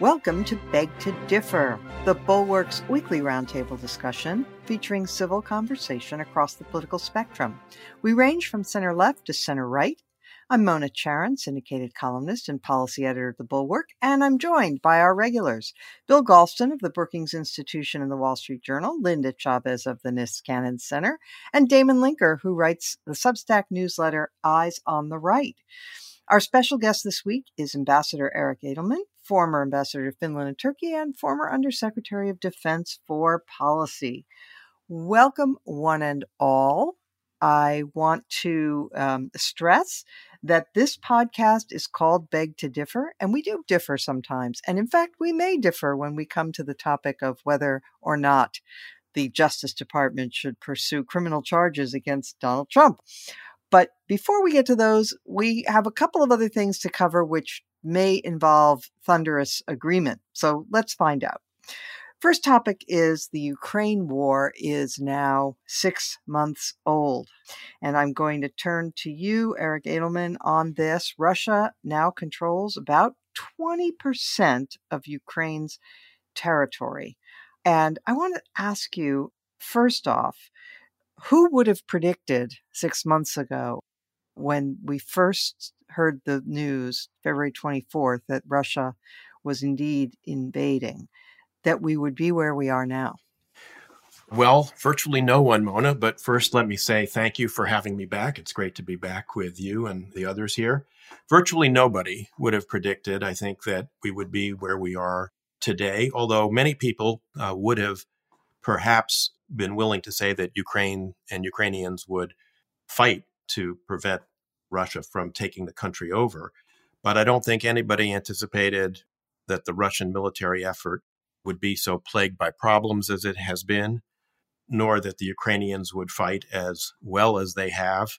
Welcome to Beg to Differ, the Bulwark's weekly roundtable discussion featuring civil conversation across the political spectrum. We range from center left to center right. I'm Mona Charen, syndicated columnist and policy editor of the Bulwark, and I'm joined by our regulars Bill Galston of the Brookings Institution and the Wall Street Journal, Linda Chavez of the Niskanen Center, and Damon Linker, who writes the Substack newsletter Eyes on the Right. Our special guest this week is Ambassador Eric Edelman former ambassador to Finland and Turkey, and former Undersecretary of Defense for Policy. Welcome, one and all. I want to um, stress that this podcast is called Beg to Differ, and we do differ sometimes. And in fact, we may differ when we come to the topic of whether or not the Justice Department should pursue criminal charges against Donald Trump. But before we get to those, we have a couple of other things to cover, which may involve thunderous agreement. So let's find out. First topic is the Ukraine war is now six months old. And I'm going to turn to you, Eric Edelman, on this. Russia now controls about 20% of Ukraine's territory. And I want to ask you, first off, who would have predicted six months ago when we first heard the news, February 24th, that Russia was indeed invading, that we would be where we are now? Well, virtually no one, Mona. But first, let me say thank you for having me back. It's great to be back with you and the others here. Virtually nobody would have predicted, I think, that we would be where we are today, although many people uh, would have perhaps been willing to say that Ukraine and Ukrainians would fight to prevent Russia from taking the country over. But I don't think anybody anticipated that the Russian military effort would be so plagued by problems as it has been, nor that the Ukrainians would fight as well as they have,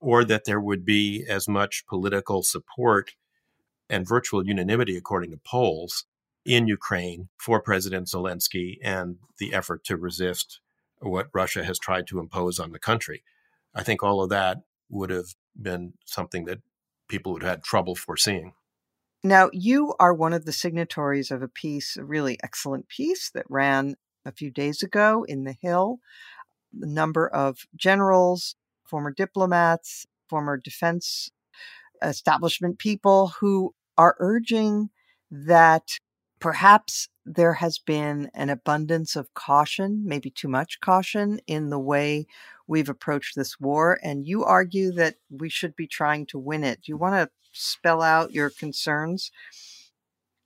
or that there would be as much political support and virtual unanimity, according to polls, in Ukraine for President Zelensky and the effort to resist what Russia has tried to impose on the country. I think all of that would have been something that people would have had trouble foreseeing. Now, you are one of the signatories of a piece, a really excellent piece that ran a few days ago in The Hill. A number of generals, former diplomats, former defense establishment people who are urging that perhaps there has been an abundance of caution, maybe too much caution, in the way we've approached this war. And you argue that we should be trying to win it. Do you want to spell out your concerns?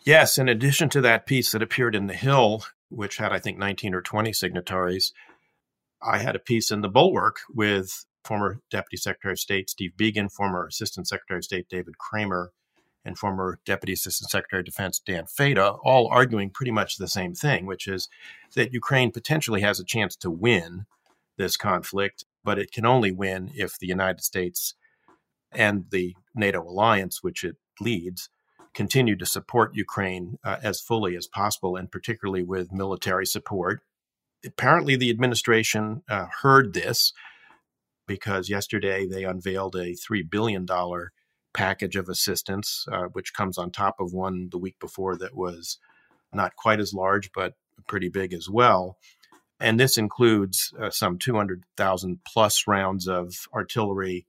Yes. In addition to that piece that appeared in The Hill, which had, I think, 19 or 20 signatories, I had a piece in The Bulwark with former Deputy Secretary of State Steve Biegun, former Assistant Secretary of State David Kramer, and former Deputy Assistant Secretary of Defense Dan Fata, all arguing pretty much the same thing, which is that Ukraine potentially has a chance to win this conflict, but it can only win if the United States and the NATO alliance, which it leads, continue to support Ukraine uh, as fully as possible, and particularly with military support. Apparently, the administration uh, heard this because yesterday they unveiled a $3 billion package of assistance, uh, which comes on top of one the week before that was not quite as large, but pretty big as well. And this includes uh, some 200,000 plus rounds of artillery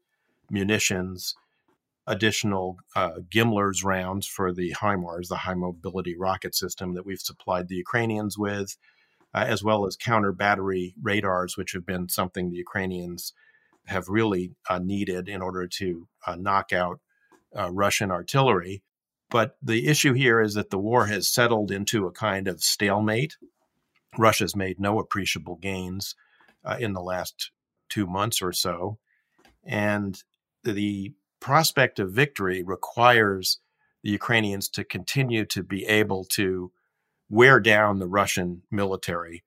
munitions, additional uh, GMLRS rounds for the HIMARS, the high mobility rocket system that we've supplied the Ukrainians with, uh, as well as counter battery radars, which have been something the Ukrainians have really uh, needed in order to uh, knock out uh, Russian artillery. But the issue here is that the war has settled into a kind of stalemate. Russia's made no appreciable gains uh, in the last two months or so. And the prospect of victory requires the Ukrainians to continue to be able to wear down the Russian military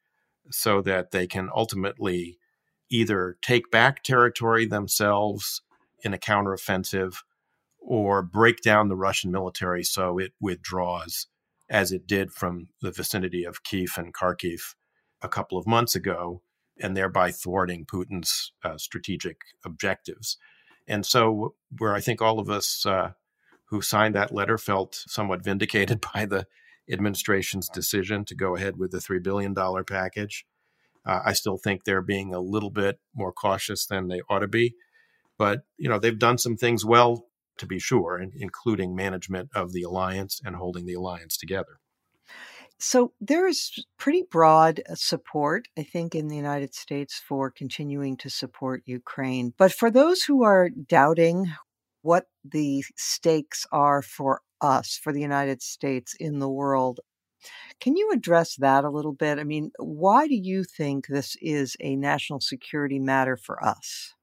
so that they can ultimately either take back territory themselves in a counteroffensive or break down the Russian military so it withdraws, as it did from the vicinity of Kiev and Kharkiv a couple of months ago, and thereby thwarting Putin's uh, strategic objectives. And so, where I think all of us uh, who signed that letter felt somewhat vindicated by the administration's decision to go ahead with the $3 billion package. Uh, I still think they're being a little bit more cautious than they ought to be. But, you know, they've done some things well, to be sure, including management of the alliance and holding the alliance together. So there is pretty broad uh, support, I think, in the United States for continuing to support Ukraine. But for those who are doubting what the stakes are for us, for the United States in the world, can you address that a little bit? I mean, why do you think this is a national security matter for us?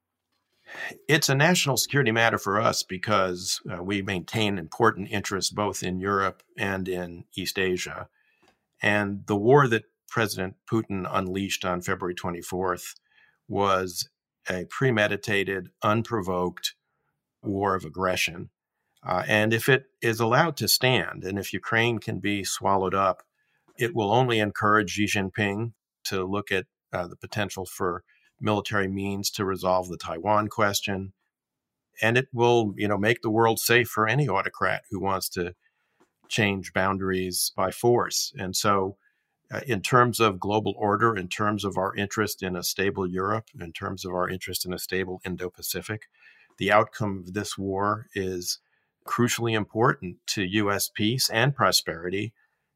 It's a national security matter for us because uh, we maintain important interests both in Europe and in East Asia. And the war that President Putin unleashed on February 24th was a premeditated, unprovoked war of aggression. Uh, and if it is allowed to stand, and if Ukraine can be swallowed up, it will only encourage Xi Jinping to look at uh, the potential for military means to resolve the Taiwan question. And it will, you know, make the world safe for any autocrat who wants to change boundaries by force. And so, uh, in terms of global order, in terms of our interest in a stable Europe, in terms of our interest in a stable Indo Pacific, the outcome of this war is crucially important to U.S. peace and prosperity.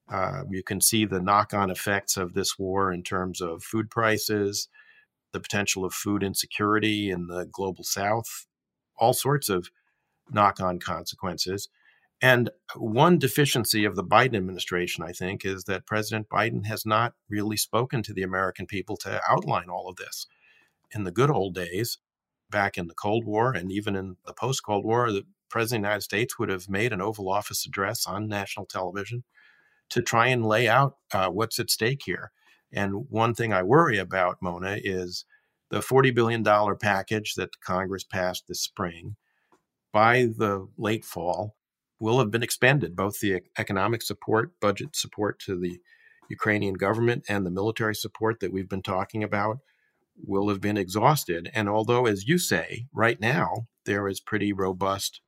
Uh, you can see the knock on effects of this war in terms of food prices, the potential of food insecurity in the global south, all sorts of knock on consequences. And one deficiency of the Biden administration, I think, is that President Biden has not really spoken to the American people to outline all of this. In the good old days, back in the Cold War and even in the post Cold War, the President of the United States would have made an Oval Office address on national television to try and lay out uh, what's at stake here. And one thing I worry about, Mona, is the $40 billion package that Congress passed this spring. By the late fall, will have been expended, both the economic support, budget support to the Ukrainian government, and the military support that we've been talking about will have been exhausted. And although, as you say, right now, there is pretty robust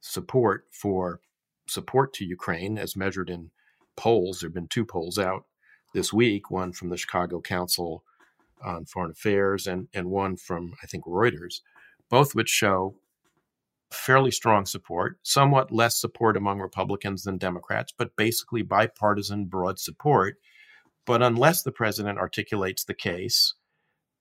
support for support to Ukraine as measured in polls, there have been two polls out this week one from the Chicago Council on Foreign Affairs and, and one from, I think, Reuters, both which show fairly strong support, somewhat less support among Republicans than Democrats, but basically bipartisan broad support. But unless the president articulates the case,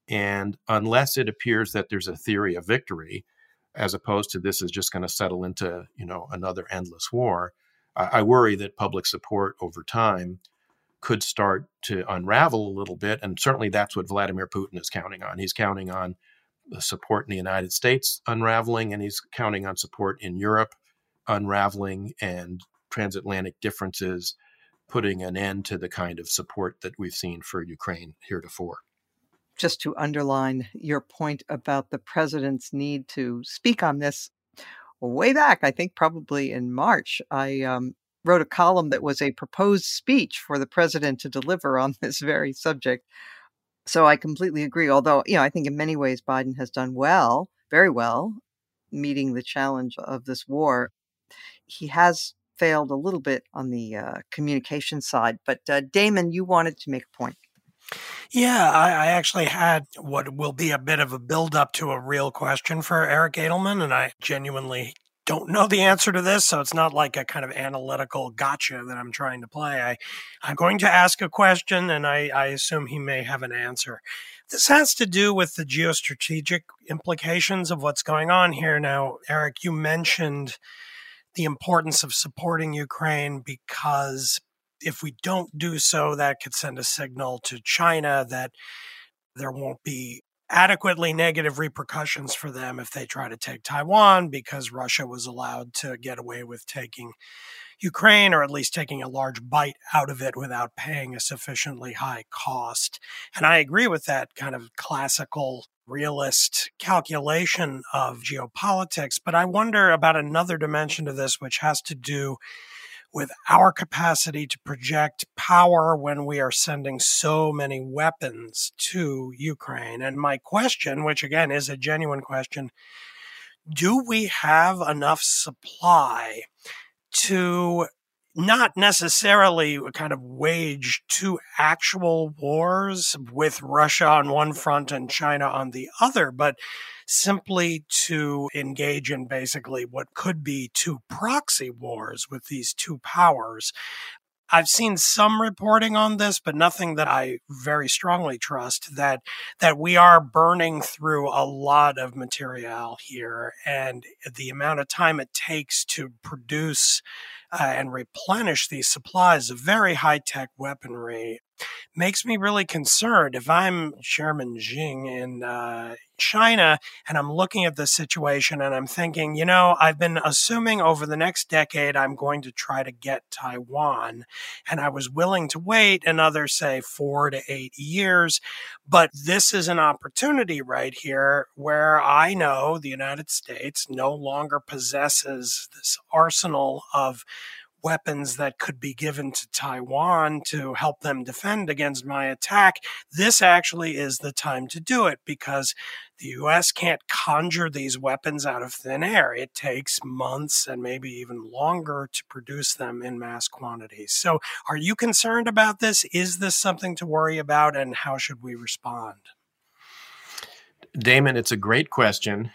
and unless it appears that there's a theory of victory, as opposed to this is just going to settle into you know another endless war, I, I worry that public support over time could start to unravel a little bit. And certainly that's what Vladimir Putin is counting on. He's counting on the support in the United States unraveling, and he's counting on support in Europe unraveling and transatlantic differences putting an end to the kind of support that we've seen for Ukraine heretofore. Just to underline your point about the president's need to speak on this, way back, I think probably in March, I um, wrote a column that was a proposed speech for the president to deliver on this very subject. So I completely agree. Although, you know, I think in many ways Biden has done well, very well, meeting the challenge of this war. He has failed a little bit on the uh, communication side. But uh, Damon, you wanted to make a point. Yeah, I, I, actually had what will be a bit of a build up to a real question for Eric Edelman, and I genuinely don't know the answer to this, so it's not like a kind of analytical gotcha that I'm trying to play. I, I'm going to ask a question, and I, I assume he may have an answer. This has to do with the geostrategic implications of what's going on here. Now, Eric, you mentioned the importance of supporting Ukraine because if we don't do so, that could send a signal to China that there won't be adequately negative repercussions for them if they try to take Taiwan because Russia was allowed to get away with taking Ukraine or at least taking a large bite out of it without paying a sufficiently high cost. And I agree with that kind of classical realist calculation of geopolitics, but I wonder about another dimension to this, which has to do with our capacity to project power when we are sending so many weapons to Ukraine. And my question, which again is a genuine question, do we have enough supply to not necessarily kind of wage two actual wars with Russia on one front and China on the other, but simply to engage in basically what could be two proxy wars with these two powers. I've seen some reporting on this, but nothing that I very strongly trust that that we are burning through a lot of material here, and the amount of time it takes to produce uh, and replenish these supplies of very high tech weaponry makes me really concerned. If I'm Chairman Xi in uh, China and I'm looking at the situation and I'm thinking, you know, I've been assuming over the next decade I'm going to try to get Taiwan, and I was willing to wait another, say, four to eight years. But this is an opportunity right here where I know the United States no longer possesses this arsenal of weapons that could be given to Taiwan to help them defend against my attack, this actually is the time to do it because the US can't conjure these weapons out of thin air. It takes months and maybe even longer to produce them in mass quantities. So, are you concerned about this? Is this something to worry about? And how should we respond? Damon, it's a great question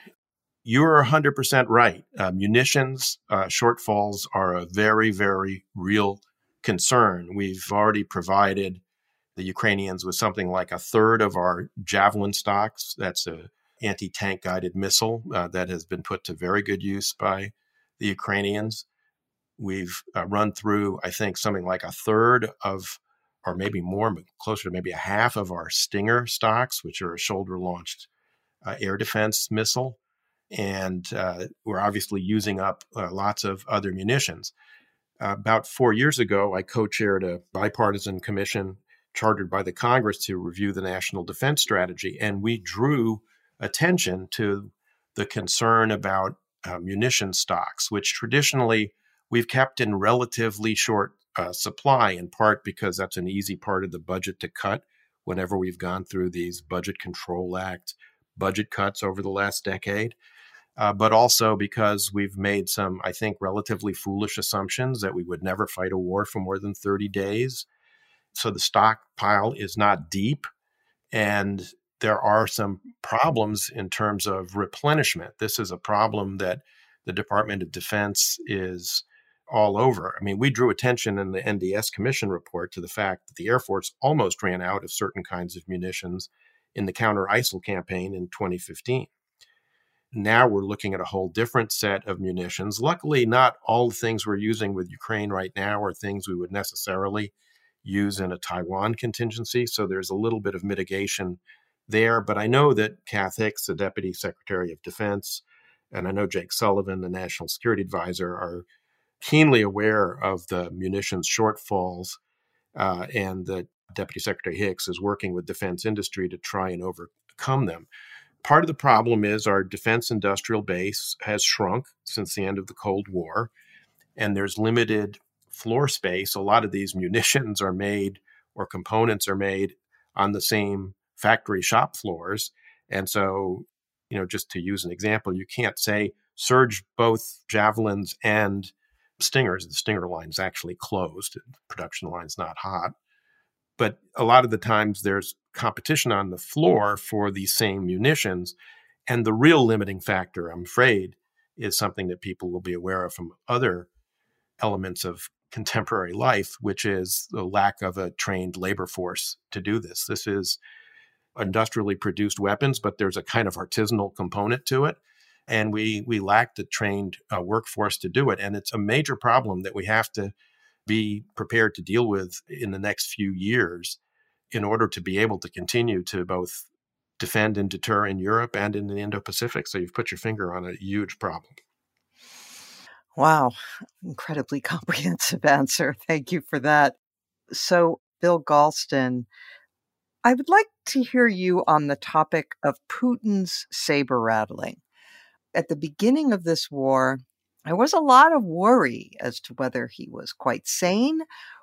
you're 100% right. Uh, munitions uh, shortfalls are a very, very real concern. We've already provided the Ukrainians with something like a third of our Javelin stocks. That's a anti-tank guided missile uh, that has been put to very good use by the Ukrainians. We've uh, run through, I think, something like a third of, or maybe more, closer to maybe a half of our Stinger stocks, which are a shoulder-launched uh, air defense missile and uh, we're obviously using up uh, lots of other munitions. Uh, about four years ago, I co chaired a bipartisan commission chartered by the Congress to review the national defense strategy, and we drew attention to the concern about uh, munition stocks, which traditionally we've kept in relatively short uh, supply, in part because that's an easy part of the budget to cut whenever we've gone through these Budget Control Act budget cuts over the last decade uh, but also because we've made some, I think, relatively foolish assumptions that we would never fight a war for more than 30 days. So the stockpile is not deep, and there are some problems in terms of replenishment. This is a problem that the Department of Defense is all over. I mean, we drew attention in the NDS Commission report to the fact that the Air Force almost ran out of certain kinds of munitions in the counter ISIL campaign in 2015. Now we're looking at a whole different set of munitions. Luckily, not all the things we're using with Ukraine right now are things we would necessarily use in a Taiwan contingency. So there's a little bit of mitigation there. But I know that Kath Hicks, the Deputy Secretary of Defense, and I know Jake Sullivan, the National Security Advisor, are keenly aware of the munitions shortfalls. Uh, and that Deputy Secretary Hicks is working with defense industry to try and overcome them. Part of the problem is our defense industrial base has shrunk since the end of the Cold War, and there's limited floor space. A lot of these munitions are made or components are made on the same factory shop floors. And so, you know, just to use an example, you can't say surge both javelins and stingers. The stinger line is actually closed, production line's not hot. But a lot of the times there's competition on the floor for these same munitions. And the real limiting factor, I'm afraid, is something that people will be aware of from other elements of contemporary life, which is the lack of a trained labor force to do this. This is industrially produced weapons, but there's a kind of artisanal component to it. And we, we lack the trained uh, workforce to do it. And it's a major problem that we have to be prepared to deal with in the next few years in order to be able to continue to both defend and deter in Europe and in the Indo Pacific. So you've put your finger on a huge problem. Wow, incredibly comprehensive answer. Thank you for that. So, Bill Galston, I would like to hear you on the topic of Putin's saber rattling. At the beginning of this war, there was a lot of worry as to whether he was quite sane,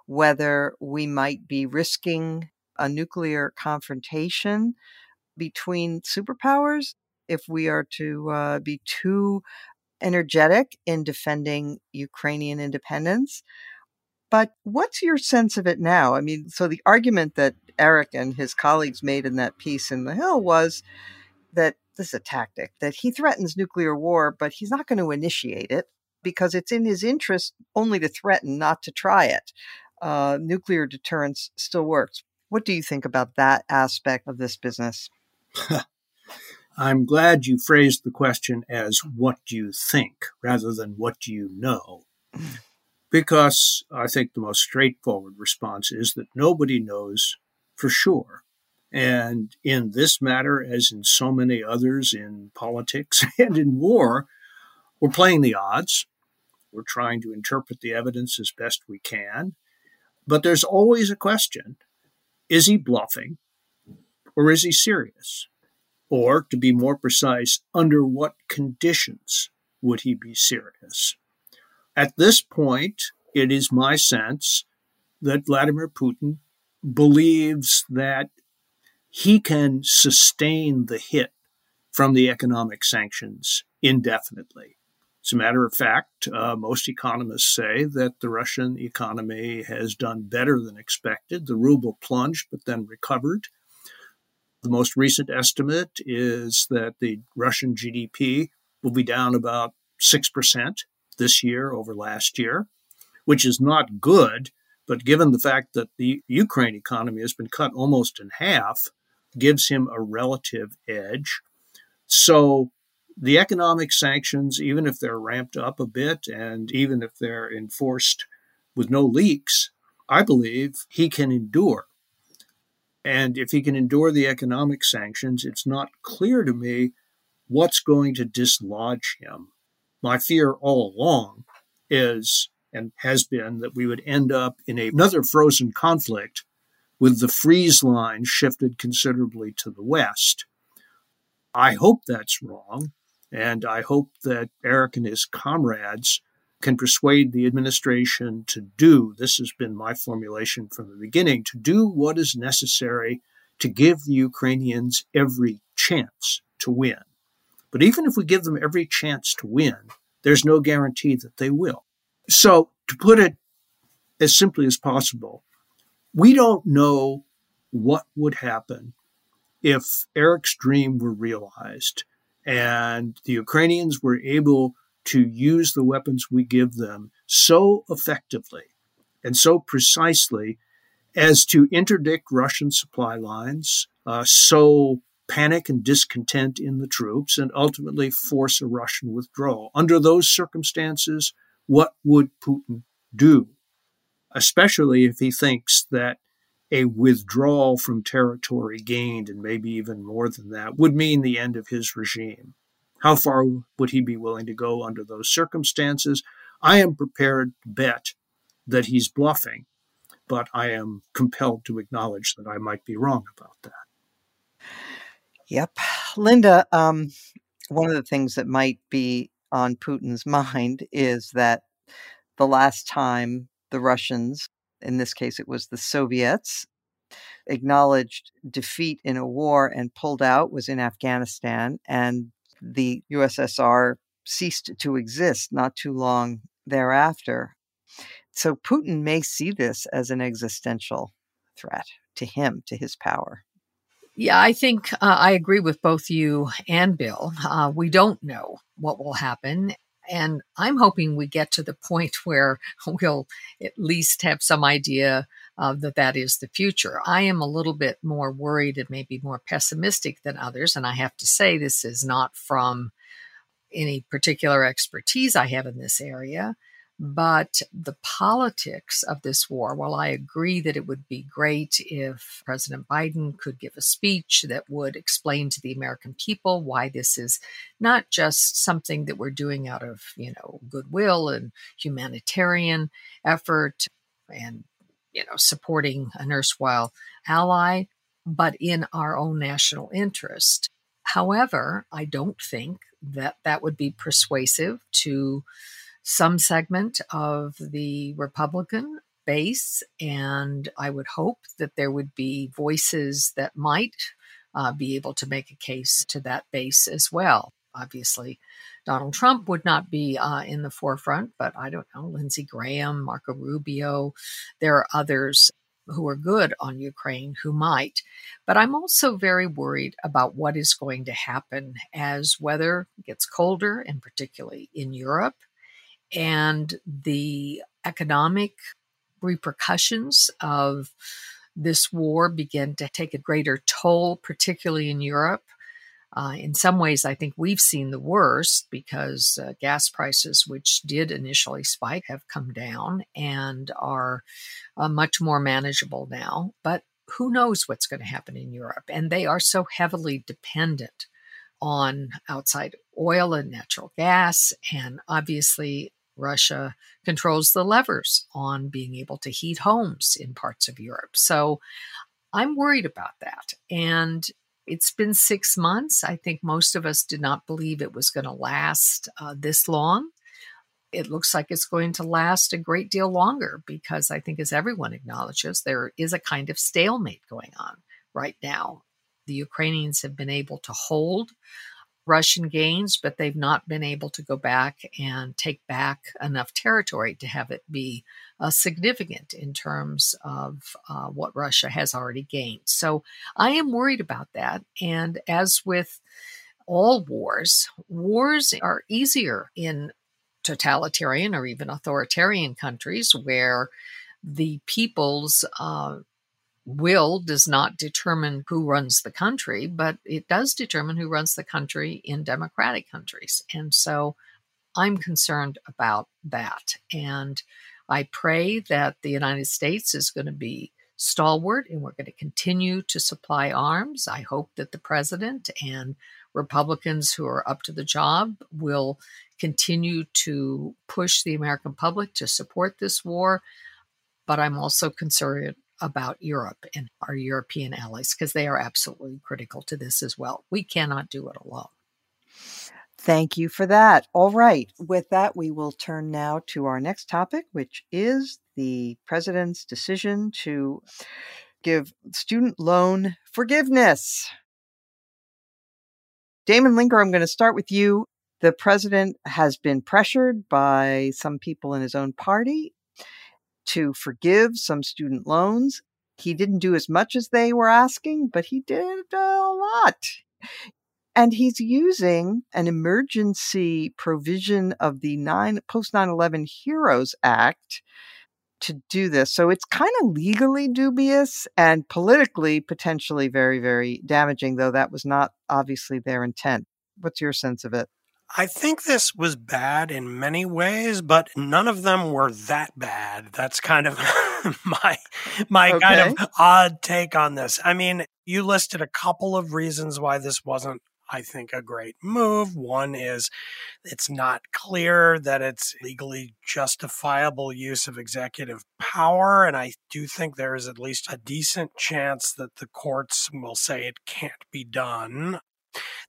whether we might be risking a nuclear confrontation between superpowers if we are to uh, be too energetic in defending Ukrainian independence. But what's your sense of it now? I mean, so the argument that Eric and his colleagues made in that piece in The Hill was that this is a tactic, that he threatens nuclear war, but he's not going to initiate it because it's in his interest only to threaten, not to try it. Uh, nuclear deterrence still works. What do you think about that aspect of this business? I'm glad you phrased the question as what do you think rather than what do you know? Because I think the most straightforward response is that nobody knows for sure. And in this matter, as in so many others in politics and in war, we're playing the odds. We're trying to interpret the evidence as best we can. But there's always a question is he bluffing or is he serious? Or, to be more precise, under what conditions would he be serious? At this point, it is my sense that Vladimir Putin believes that he can sustain the hit from the economic sanctions indefinitely. As a matter of fact, uh, most economists say that the Russian economy has done better than expected. The ruble plunged, but then recovered. The most recent estimate is that the Russian GDP will be down about 6% this year over last year, which is not good. But given the fact that the Ukraine economy has been cut almost in half, gives him a relative edge. So the economic sanctions, even if they're ramped up a bit and even if they're enforced with no leaks, I believe he can endure. And if he can endure the economic sanctions, it's not clear to me what's going to dislodge him. My fear all along is and has been that we would end up in another frozen conflict with the freeze line shifted considerably to the west. I hope that's wrong. And I hope that Eric and his comrades can persuade the administration to do this has been my formulation from the beginning to do what is necessary to give the Ukrainians every chance to win. But even if we give them every chance to win, there's no guarantee that they will. So, to put it as simply as possible, we don't know what would happen if Eric's dream were realized and the Ukrainians were able to use the weapons we give them so effectively and so precisely as to interdict Russian supply lines, uh, sow panic and discontent in the troops, and ultimately force a Russian withdrawal. Under those circumstances, what would Putin do? especially if he thinks that a withdrawal from territory gained, and maybe even more than that, would mean the end of his regime. How far would he be willing to go under those circumstances? I am prepared to bet that he's bluffing, but I am compelled to acknowledge that I might be wrong about that. Yep. Linda, um, one of the things that might be on Putin's mind is that the last time the Russians, in this case it was the Soviets, acknowledged defeat in a war and pulled out was in Afghanistan, and the USSR ceased to exist not too long thereafter. So Putin may see this as an existential threat to him, to his power. Yeah, I think uh, I agree with both you and Bill. Uh, we don't know what will happen. And I'm hoping we get to the point where we'll at least have some idea uh, that that is the future. I am a little bit more worried and maybe more pessimistic than others. And I have to say, this is not from any particular expertise I have in this area. But the politics of this war, while I agree that it would be great if President Biden could give a speech that would explain to the American people why this is not just something that we're doing out of, you know, goodwill and humanitarian effort and, you know, supporting an erstwhile ally, but in our own national interest. However, I don't think that that would be persuasive to some segment of the Republican base. And I would hope that there would be voices that might uh, be able to make a case to that base as well. obviously Donald Trump would not be uh, in the forefront, but I don't know, Lindsey Graham, Marco Rubio, there are others who are good on Ukraine who might. But I'm also very worried about what is going to happen as weather gets colder, and particularly in Europe, and the economic repercussions of this war begin to take a greater toll, particularly in Europe. Uh, in some ways, I think we've seen the worst because uh, gas prices, which did initially spike, have come down and are uh, much more manageable now. But who knows what's going to happen in Europe? And they are so heavily dependent on outside oil and natural gas. And obviously, Russia controls the levers on being able to heat homes in parts of Europe. So I'm worried about that. And it's been six months. I think most of us did not believe it was going to last uh, this long. It looks like it's going to last a great deal longer because I think, as everyone acknowledges, there is a kind of stalemate going on right now. The Ukrainians have been able to hold Russian gains, but they've not been able to go back and take back enough territory to have it be uh, significant in terms of uh, what Russia has already gained. So I am worried about that. And as with all wars, wars are easier in totalitarian or even authoritarian countries where the people's uh, will does not determine who runs the country, but it does determine who runs the country in democratic countries. And so I'm concerned about that. And I pray that the United States is going to be stalwart and we're going to continue to supply arms. I hope that the president and Republicans who are up to the job will continue to push the American public to support this war. But I'm also concerned about Europe and our European allies because they are absolutely critical to this as well. We cannot do it alone. Thank you for that. All right. With that, we will turn now to our next topic, which is the president's decision to give student loan forgiveness. Damon Linker, I'm going to start with you. The president has been pressured by some people in his own party to forgive some student loans. He didn't do as much as they were asking, but he did a lot. And he's using an emergency provision of the nine, post 9 11 Heroes Act to do this. So it's kind of legally dubious and politically potentially very, very damaging, though that was not obviously their intent. What's your sense of it? I think this was bad in many ways, but none of them were that bad. That's kind of my my okay. kind of odd take on this. I mean, you listed a couple of reasons why this wasn't I think a great move. One is it's not clear that it's legally justifiable use of executive power. And I do think there is at least a decent chance that the courts will say it can't be done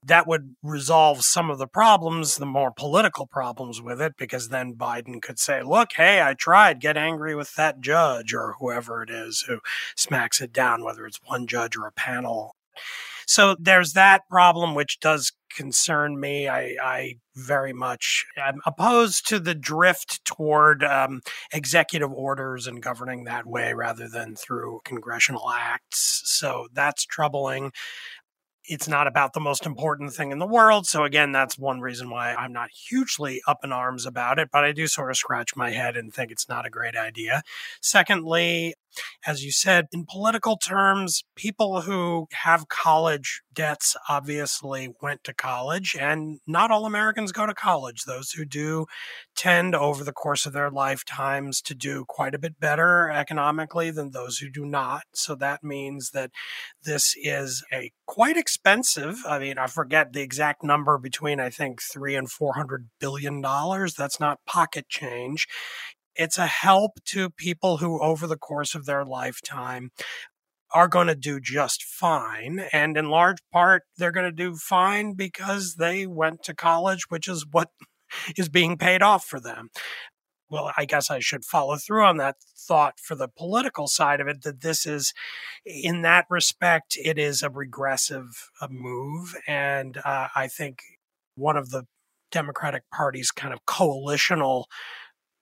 that would resolve some of the problems, the more political problems with it, because then Biden could say, look, hey, I tried, get angry with that judge or whoever it is who smacks it down, whether it's one judge or a panel. So there's that problem, which does concern me. I, I very much am opposed to the drift toward um, executive orders and governing that way rather than through congressional acts. So that's troubling it's not about the most important thing in the world. So, again, that's one reason why I'm not hugely up in arms about it, but I do sort of scratch my head and think it's not a great idea. Secondly, as you said, in political terms, people who have college debts obviously went to college, and not all Americans go to college. Those who do tend over the course of their lifetimes to do quite a bit better economically than those who do not. So that means that this is a quite expensive. I mean, I forget the exact number between I think three and four hundred billion dollars. That's not pocket change. It's a help to people who, over the course of their lifetime, are going to do just fine. And in large part, they're going to do fine because they went to college, which is what is being paid off for them. Well, I guess I should follow through on that thought for the political side of it that this is, in that respect, it is a regressive uh, move. And uh, I think one of the Democratic Party's kind of coalitional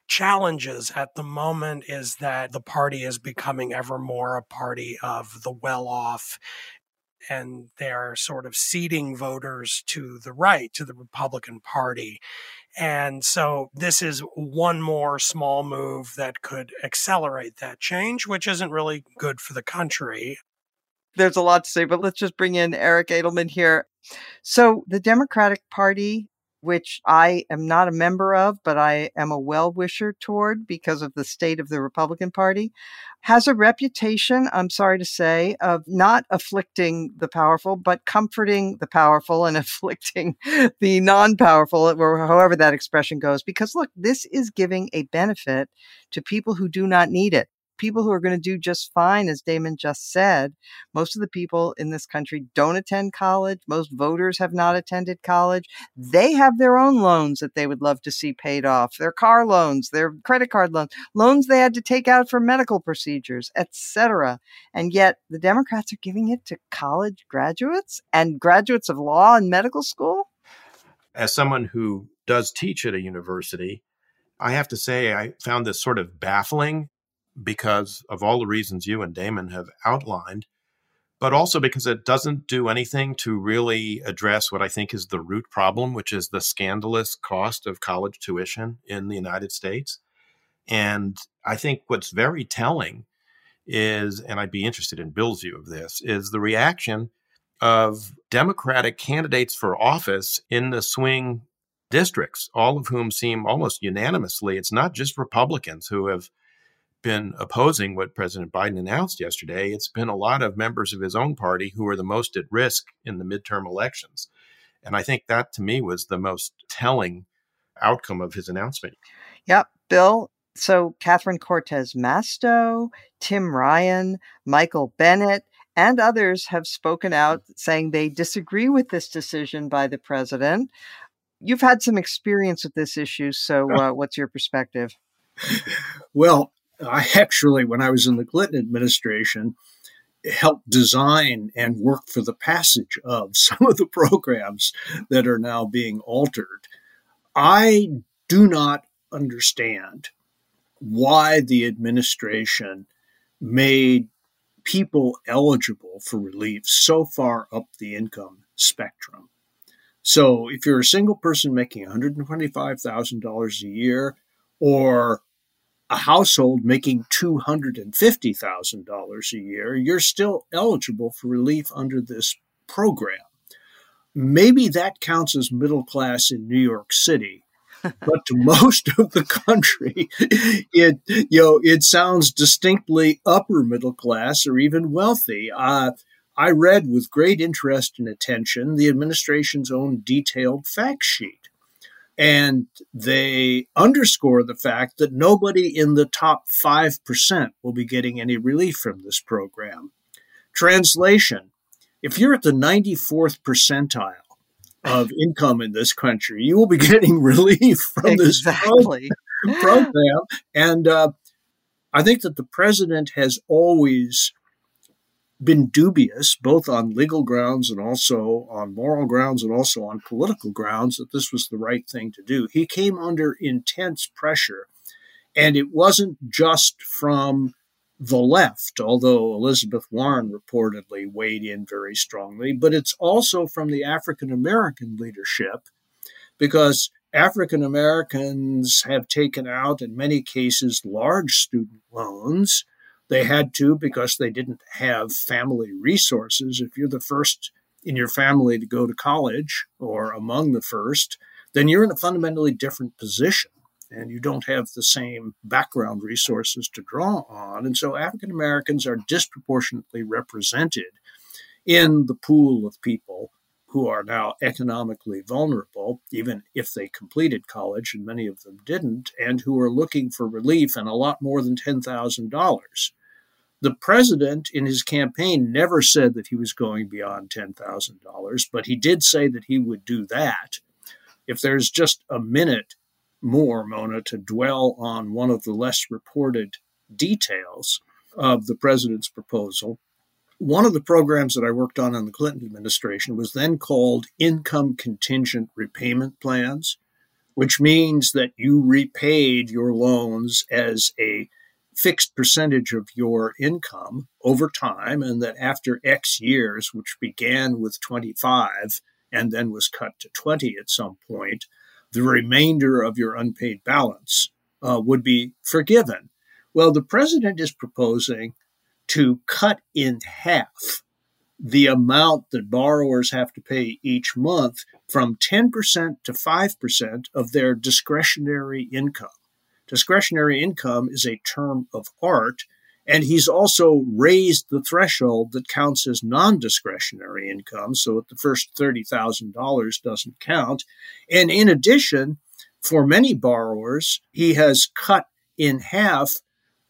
challenges at the moment is that the party is becoming ever more a party of the well off and they're sort of ceding voters to the right, to the Republican Party. And so this is one more small move that could accelerate that change, which isn't really good for the country. There's a lot to say, but let's just bring in Eric Edelman here. So the Democratic Party which I am not a member of, but I am a well wisher toward because of the state of the Republican Party, has a reputation, I'm sorry to say, of not afflicting the powerful, but comforting the powerful and afflicting the non powerful, or however that expression goes. Because look, this is giving a benefit to people who do not need it people who are going to do just fine, as Damon just said. Most of the people in this country don't attend college. Most voters have not attended college. They have their own loans that they would love to see paid off their car loans, their credit card loans, loans they had to take out for medical procedures, etc. And yet the Democrats are giving it to college graduates and graduates of law and medical school. As someone who does teach at a university, I have to say I found this sort of baffling because of all the reasons you and Damon have outlined, but also because it doesn't do anything to really address what I think is the root problem, which is the scandalous cost of college tuition in the United States. And I think what's very telling is, and I'd be interested in Bill's view of this, is the reaction of Democratic candidates for office in the swing districts, all of whom seem almost unanimously, it's not just Republicans who have been opposing what President Biden announced yesterday. It's been a lot of members of his own party who are the most at risk in the midterm elections. And I think that to me was the most telling outcome of his announcement. Yep. Bill, so Catherine Cortez Masto, Tim Ryan, Michael Bennet, and others have spoken out saying they disagree with this decision by the president. You've had some experience with this issue, so uh, what's your perspective? Well, I actually, when I was in the Clinton administration, helped design and work for the passage of some of the programs that are now being altered. I do not understand why the administration made people eligible for relief so far up the income spectrum. So if you're a single person making $125,000 a year or a household making $250,000 a year, you're still eligible for relief under this program. Maybe that counts as middle class in New York City. but to most of the country, it you know it sounds distinctly upper middle class or even wealthy. Uh, I read with great interest and attention the administration's own detailed fact sheet and they underscore the fact that nobody in the top 5% will be getting any relief from this program. Translation If you're at the 94th percentile of income in this country, you will be getting relief from exactly. this program. And uh, I think that the president has always been dubious, both on legal grounds and also on moral grounds and also on political grounds, that this was the right thing to do. He came under intense pressure. And it wasn't just from the left, although Elizabeth Warren reportedly weighed in very strongly, but it's also from the African American leadership, because African Americans have taken out, in many cases, large student loans they had to because they didn't have family resources. If you're the first in your family to go to college or among the first, then you're in a fundamentally different position and you don't have the same background resources to draw on. And so African Americans are disproportionately represented in the pool of people who are now economically vulnerable, even if they completed college, and many of them didn't, and who are looking for relief and a lot more than $10,000. The president in his campaign never said that he was going beyond $10,000, but he did say that he would do that. If there's just a minute more, Mona, to dwell on one of the less reported details of the president's proposal, One of the programs that I worked on in the Clinton administration was then called income contingent repayment plans, which means that you repaid your loans as a fixed percentage of your income over time, and that after X years, which began with 25 and then was cut to 20 at some point, the remainder of your unpaid balance uh, would be forgiven. Well, the president is proposing to cut in half the amount that borrowers have to pay each month from 10% to 5% of their discretionary income. Discretionary income is a term of art, and he's also raised the threshold that counts as non discretionary income. So that the first $30,000 doesn't count. And in addition, for many borrowers, he has cut in half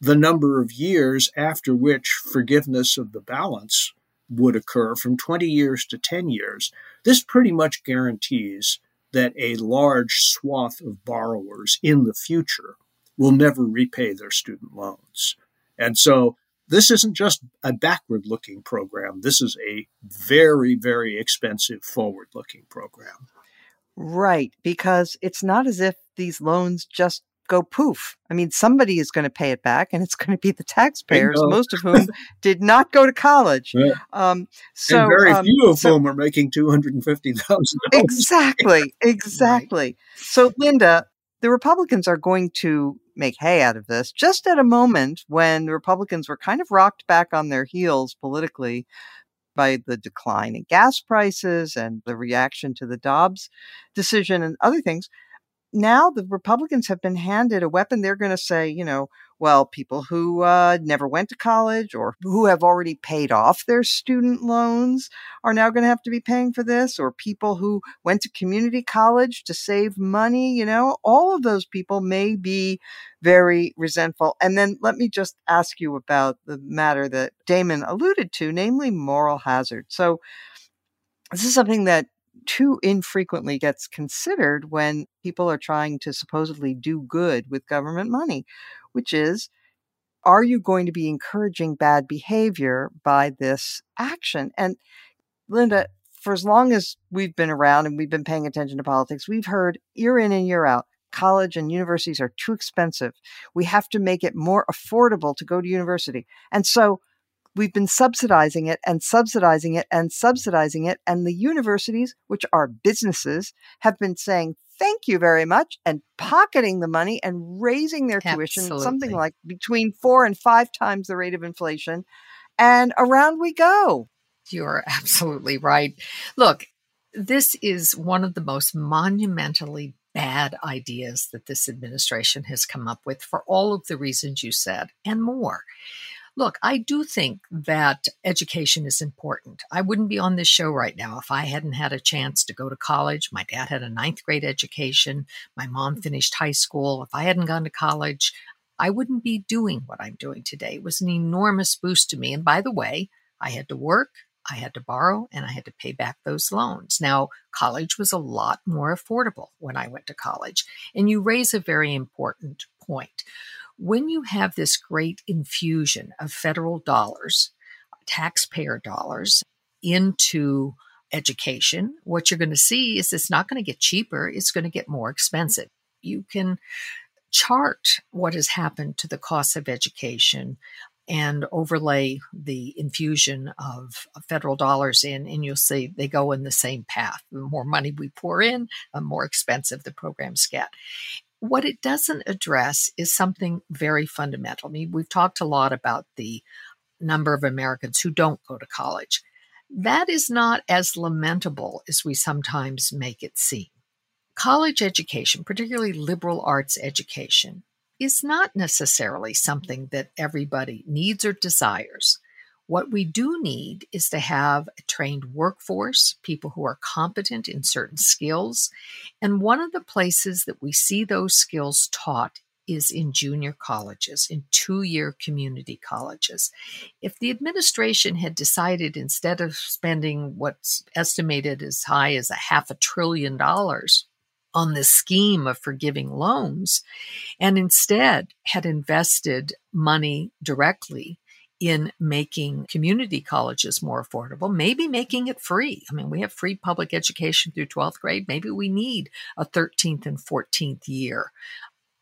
the number of years after which forgiveness of the balance would occur from 20 years to 10 years. This pretty much guarantees that a large swath of borrowers in the future will never repay their student loans. And so this isn't just a backward looking program. This is a very, very expensive forward looking program. Right. Because it's not as if these loans just go poof. I mean, somebody is going to pay it back, and it's going to be the taxpayers, most of whom did not go to college. Right. Um, so and very um, few of so, whom are making two hundred and fifty thousand. Exactly, exactly. Right. So, Linda, the Republicans are going to make hay out of this just at a moment when the Republicans were kind of rocked back on their heels politically by the decline in gas prices and the reaction to the Dobbs decision and other things now the Republicans have been handed a weapon. They're going to say, you know, well, people who uh, never went to college or who have already paid off their student loans are now going to have to be paying for this, or people who went to community college to save money. You know, all of those people may be very resentful. And then let me just ask you about the matter that Damon alluded to, namely moral hazard. So, this is something that too infrequently gets considered when people are trying to supposedly do good with government money, which is are you going to be encouraging bad behavior by this action? And Linda, for as long as we've been around and we've been paying attention to politics, we've heard year in and year out college and universities are too expensive. We have to make it more affordable to go to university. And so we've been subsidizing it and subsidizing it and subsidizing it. And the universities, which are businesses, have been saying, thank you very much and pocketing the money and raising their Absolutely. tuition something like between four and five times the rate of inflation. And around we go. You're absolutely right. Look, this is one of the most monumentally bad ideas that this administration has come up with for all of the reasons you said and more. Look, I do think that education is important. I wouldn't be on this show right now if I hadn't had a chance to go to college. My dad had a ninth grade education. My mom mm-hmm. finished high school. If I hadn't gone to college, I wouldn't be doing what I'm doing today. It was an enormous boost to me. And by the way, I had to work, I had to borrow, and I had to pay back those loans. Now, college was a lot more affordable when I went to college. And you raise a very important point when you have this great infusion of federal dollars, taxpayer dollars into education, what you're going to see is it's not going to get cheaper, it's going to get more expensive. You can chart what has happened to the cost of education and overlay the infusion of federal dollars in, and you'll see they go in the same path. The more money we pour in, the more expensive the programs get. What it doesn't address is something very fundamental. I mean, we've talked a lot about the number of Americans who don't go to college. That is not as lamentable as we sometimes make it seem. College education, particularly liberal arts education, is not necessarily something that everybody needs or desires. What we do need is to have a trained workforce, people who are competent in certain skills. And one of the places that we see those skills taught is in junior colleges, in two year community colleges. If the administration had decided instead of spending what's estimated as high as a half a trillion dollars on this scheme of forgiving loans, and instead had invested money directly in making community colleges more affordable, maybe making it free. I mean, we have free public education through 12th grade. Maybe we need a 13th and 14th year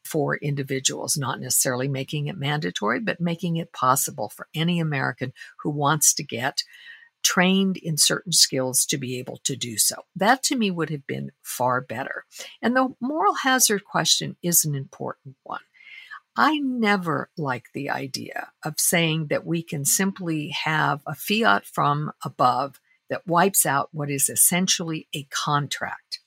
for individuals, not necessarily making it mandatory, but making it possible for any American who wants to get trained in certain skills to be able to do so. That to me would have been far better. And the moral hazard question is an important one. I never like the idea of saying that we can simply have a fiat from above that wipes out what is essentially a contract.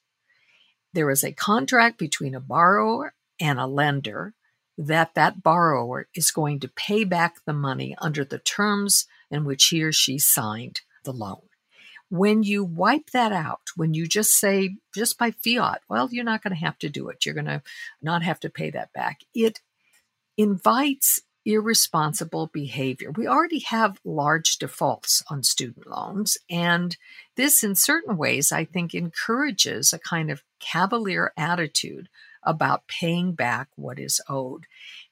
There is a contract between a borrower and a lender that that borrower is going to pay back the money under the terms in which he or she signed the loan. When you wipe that out, when you just say, just by fiat, well, you're not going to have to do it, you're going to not have to pay that back, it invites irresponsible behavior. We already have large defaults on student loans, and this, in certain ways, I think encourages a kind of cavalier attitude about paying back what is owed.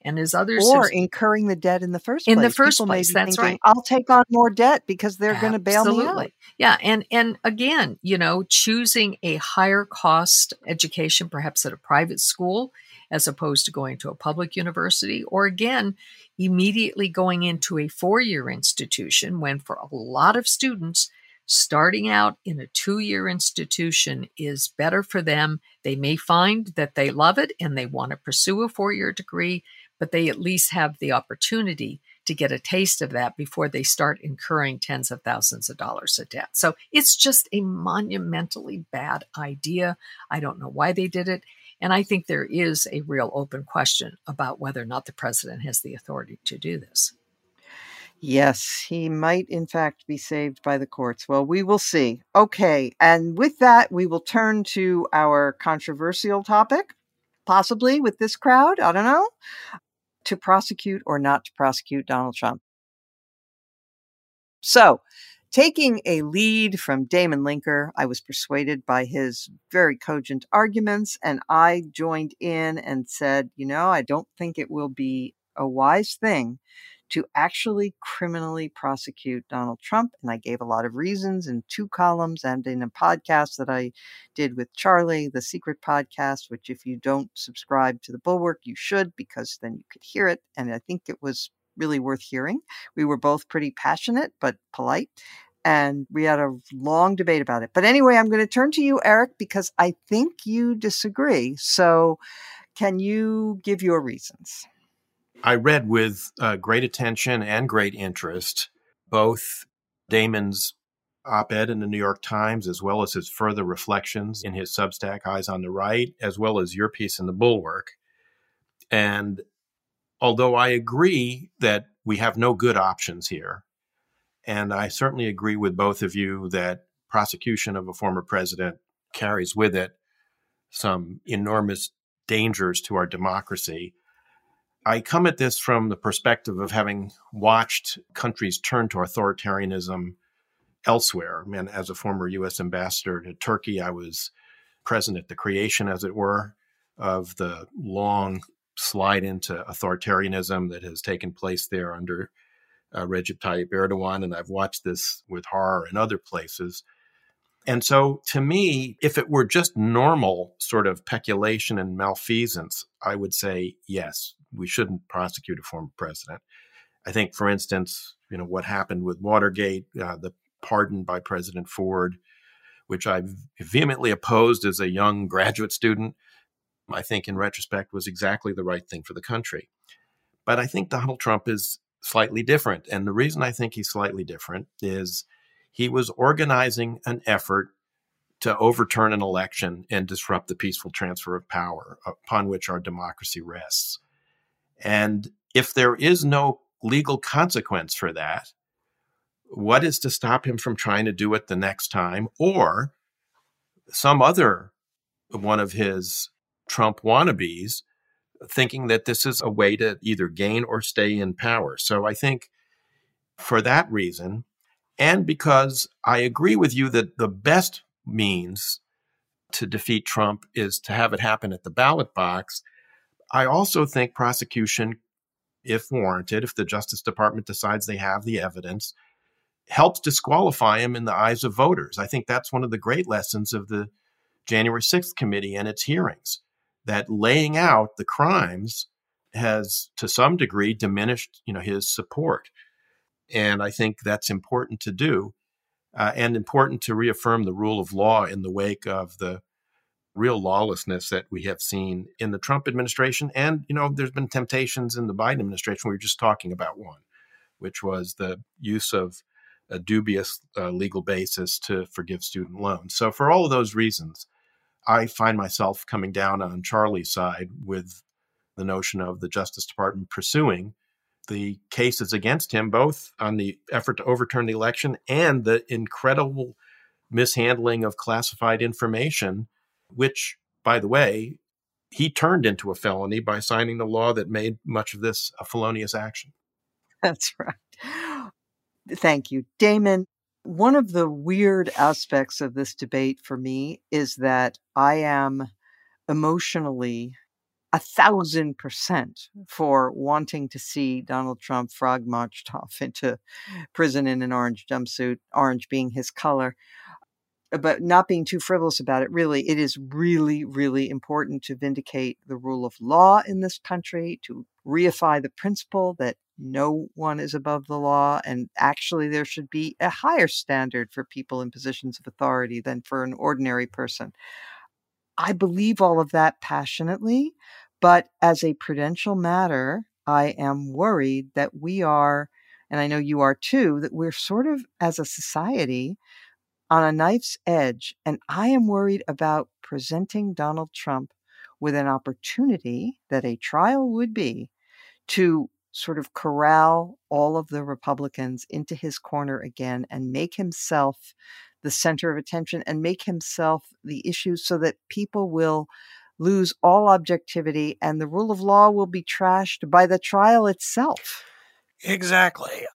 And as others or have, incurring the debt in the first in place. the first People place, that's thinking, right. I'll take on more debt because they're going to bail me out. Absolutely. Yeah, and and again, you know, choosing a higher cost education, perhaps at a private school, as opposed to going to a public university, or again, immediately going into a four year institution when for a lot of students starting out in a two year institution is better for them. They may find that they love it and they want to pursue a four year degree, but they at least have the opportunity to get a taste of that before they start incurring tens of thousands of dollars of debt. So it's just a monumentally bad idea. I don't know why they did it. And I think there is a real open question about whether or not the president has the authority to do this. Yes, he might in fact be saved by the courts. Well, we will see. Okay, and with that, we will turn to our controversial topic, possibly with this crowd, I don't know, to prosecute or not to prosecute Donald Trump. So, taking a lead from Damon Linker, I was persuaded by his very cogent arguments, and I joined in and said, you know, I don't think it will be a wise thing to actually criminally prosecute Donald Trump. And I gave a lot of reasons in two columns and in a podcast that I did with Charlie, the secret podcast, which if you don't subscribe to the Bulwark, you should, because then you could hear it. And I think it was really worth hearing. We were both pretty passionate, but polite. And we had a long debate about it. But anyway, I'm going to turn to you, Eric, because I think you disagree. So can you give your reasons? I read with uh, great attention and great interest both Damon's op ed in the New York Times, as well as his further reflections in his Substack, Eyes on the Right, as well as your piece in the Bulwark. And although I agree that we have no good options here, and I certainly agree with both of you that prosecution of a former president carries with it some enormous dangers to our democracy. I come at this from the perspective of having watched countries turn to authoritarianism elsewhere. I mean, as a former U.S. ambassador to Turkey, I was present at the creation, as it were, of the long slide into authoritarianism that has taken place there under uh, Recep Tayyip Erdogan. And I've watched this with horror in other places. And so, to me, if it were just normal sort of peculation and malfeasance, I would say yes, we shouldn't prosecute a former president. I think, for instance, you know what happened with Watergate, uh, the pardon by President Ford, which I vehemently opposed as a young graduate student. I think, in retrospect, was exactly the right thing for the country. But I think Donald Trump is slightly different, and the reason I think he's slightly different is he was organizing an effort to overturn an election and disrupt the peaceful transfer of power upon which our democracy rests. And if there is no legal consequence for that, what is to stop him from trying to do it the next time or some other one of his Trump wannabes thinking that this is a way to either gain or stay in power? So I think for that reason, and because I agree with you that the best means to defeat Trump is to have it happen at the ballot box, I also think prosecution if warranted, if the Justice Department decides they have the evidence, helps disqualify him in the eyes of voters. I think that's one of the great lessons of the January 6th committee and its hearings that laying out the crimes has to some degree diminished you know his support and i think that's important to do uh, and important to reaffirm the rule of law in the wake of the real lawlessness that we have seen in the Trump administration. And, you know, there's been temptations in the Biden administration. We were just talking about one, which was the use of a dubious uh, legal basis to forgive student loans. So, for all of those reasons, I find myself coming down on Charlie's side with the notion of the Justice Department pursuing the cases against him, both on the effort to overturn the election and the incredible mishandling of classified information which, by the way, he turned into a felony by signing the law that made much of this a felonious action. That's right. Thank you. Damon, one of the weird aspects of this debate for me is that I am emotionally a thousand percent for wanting to see Donald Trump frog marched off into prison in an orange jumpsuit, orange being his color uh, but not being too frivolous about it. Really, it is really, really important to vindicate the rule of law in this country, to reify the principle that no one is above the law, and actually there should be a higher standard for people in positions of authority than for an ordinary person. I believe all of that passionately, but as a prudential matter, I am worried that we are, and I know you are too, that we're sort of as a society on a knife's edge, and I am worried about presenting Donald Trump with an opportunity that a trial would be to sort of corral all of the Republicans into his corner again and make himself the center of attention and make himself the issue so that people will lose all objectivity and the rule of law will be trashed by the trial itself. Exactly.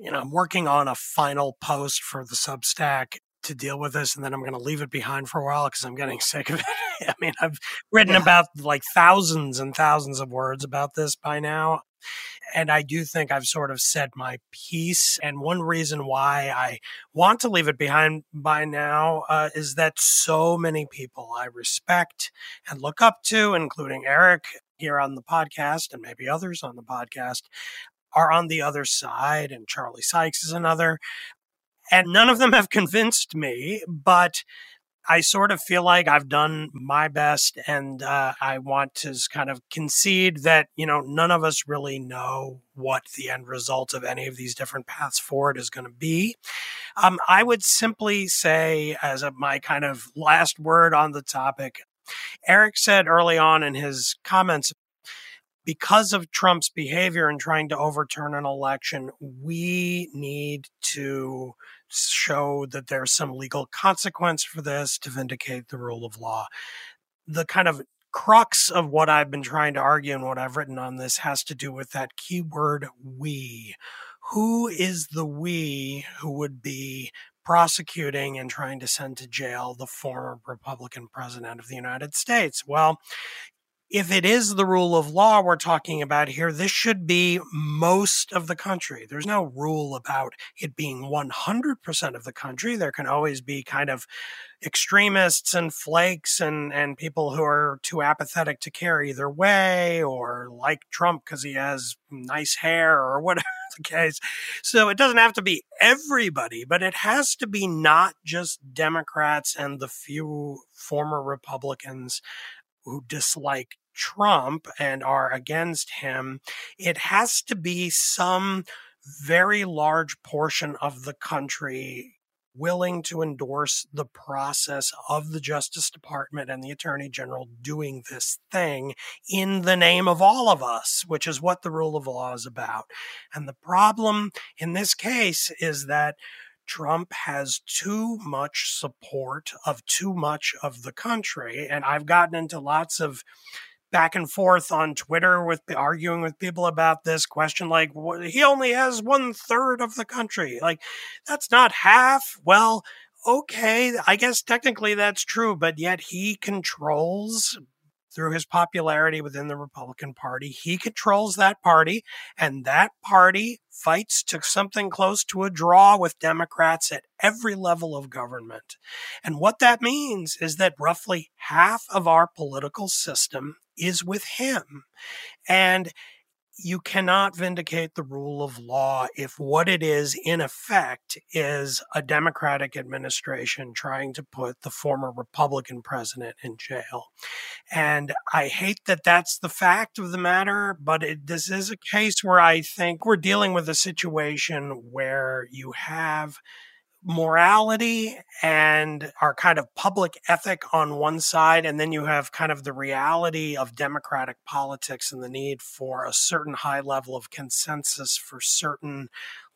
You know, I'm working on a final post for the Substack to deal with this and then I'm going to leave it behind for a while because I'm getting sick of it. I mean, I've written yeah. about like thousands and thousands of words about this by now. And I do think I've sort of said my piece. And one reason why I want to leave it behind by now uh, is that so many people I respect and look up to, including Eric here on the podcast and maybe others on the podcast, are on the other side. And Charlie Sykes is another. And none of them have convinced me, but I sort of feel like I've done my best and uh, I want to kind of concede that, you know, none of us really know what the end result of any of these different paths forward is going to be. Um, I would simply say, as a, my kind of last word on the topic, Eric said early on in his comments because of Trump's behavior in trying to overturn an election, we need to show that there's some legal consequence for this to vindicate the rule of law. The kind of crux of what I've been trying to argue and what I've written on this has to do with that keyword we. Who is the we who would be prosecuting and trying to send to jail the former Republican president of the United States? Well, if it is the rule of law we're talking about here, this should be most of the country. There's no rule about it being 100% of the country. There can always be kind of extremists and flakes and, and people who are too apathetic to care either way or like Trump because he has nice hair or whatever the case. So it doesn't have to be everybody, but it has to be not just Democrats and the few former Republicans who dislike Trump and are against him, it has to be some very large portion of the country willing to endorse the process of the Justice Department and the Attorney General doing this thing in the name of all of us, which is what the rule of law is about. And the problem in this case is that Trump has too much support of too much of the country. And I've gotten into lots of back and forth on Twitter with arguing with people about this question. Like, he only has one third of the country. Like, that's not half. Well, okay, I guess technically that's true, but yet he controls through his popularity within the Republican Party. He controls that party, and that party fights to something close to a draw with Democrats at every level of government. And what that means is that roughly half of our political system is with him. And you cannot vindicate the rule of law if what it is, in effect, is a Democratic administration trying to put the former Republican president in jail. And I hate that that's the fact of the matter, but it, this is a case where I think we're dealing with a situation where you have morality and our kind of public ethic on one side, and then you have kind of the reality of democratic politics and the need for a certain high level of consensus for certain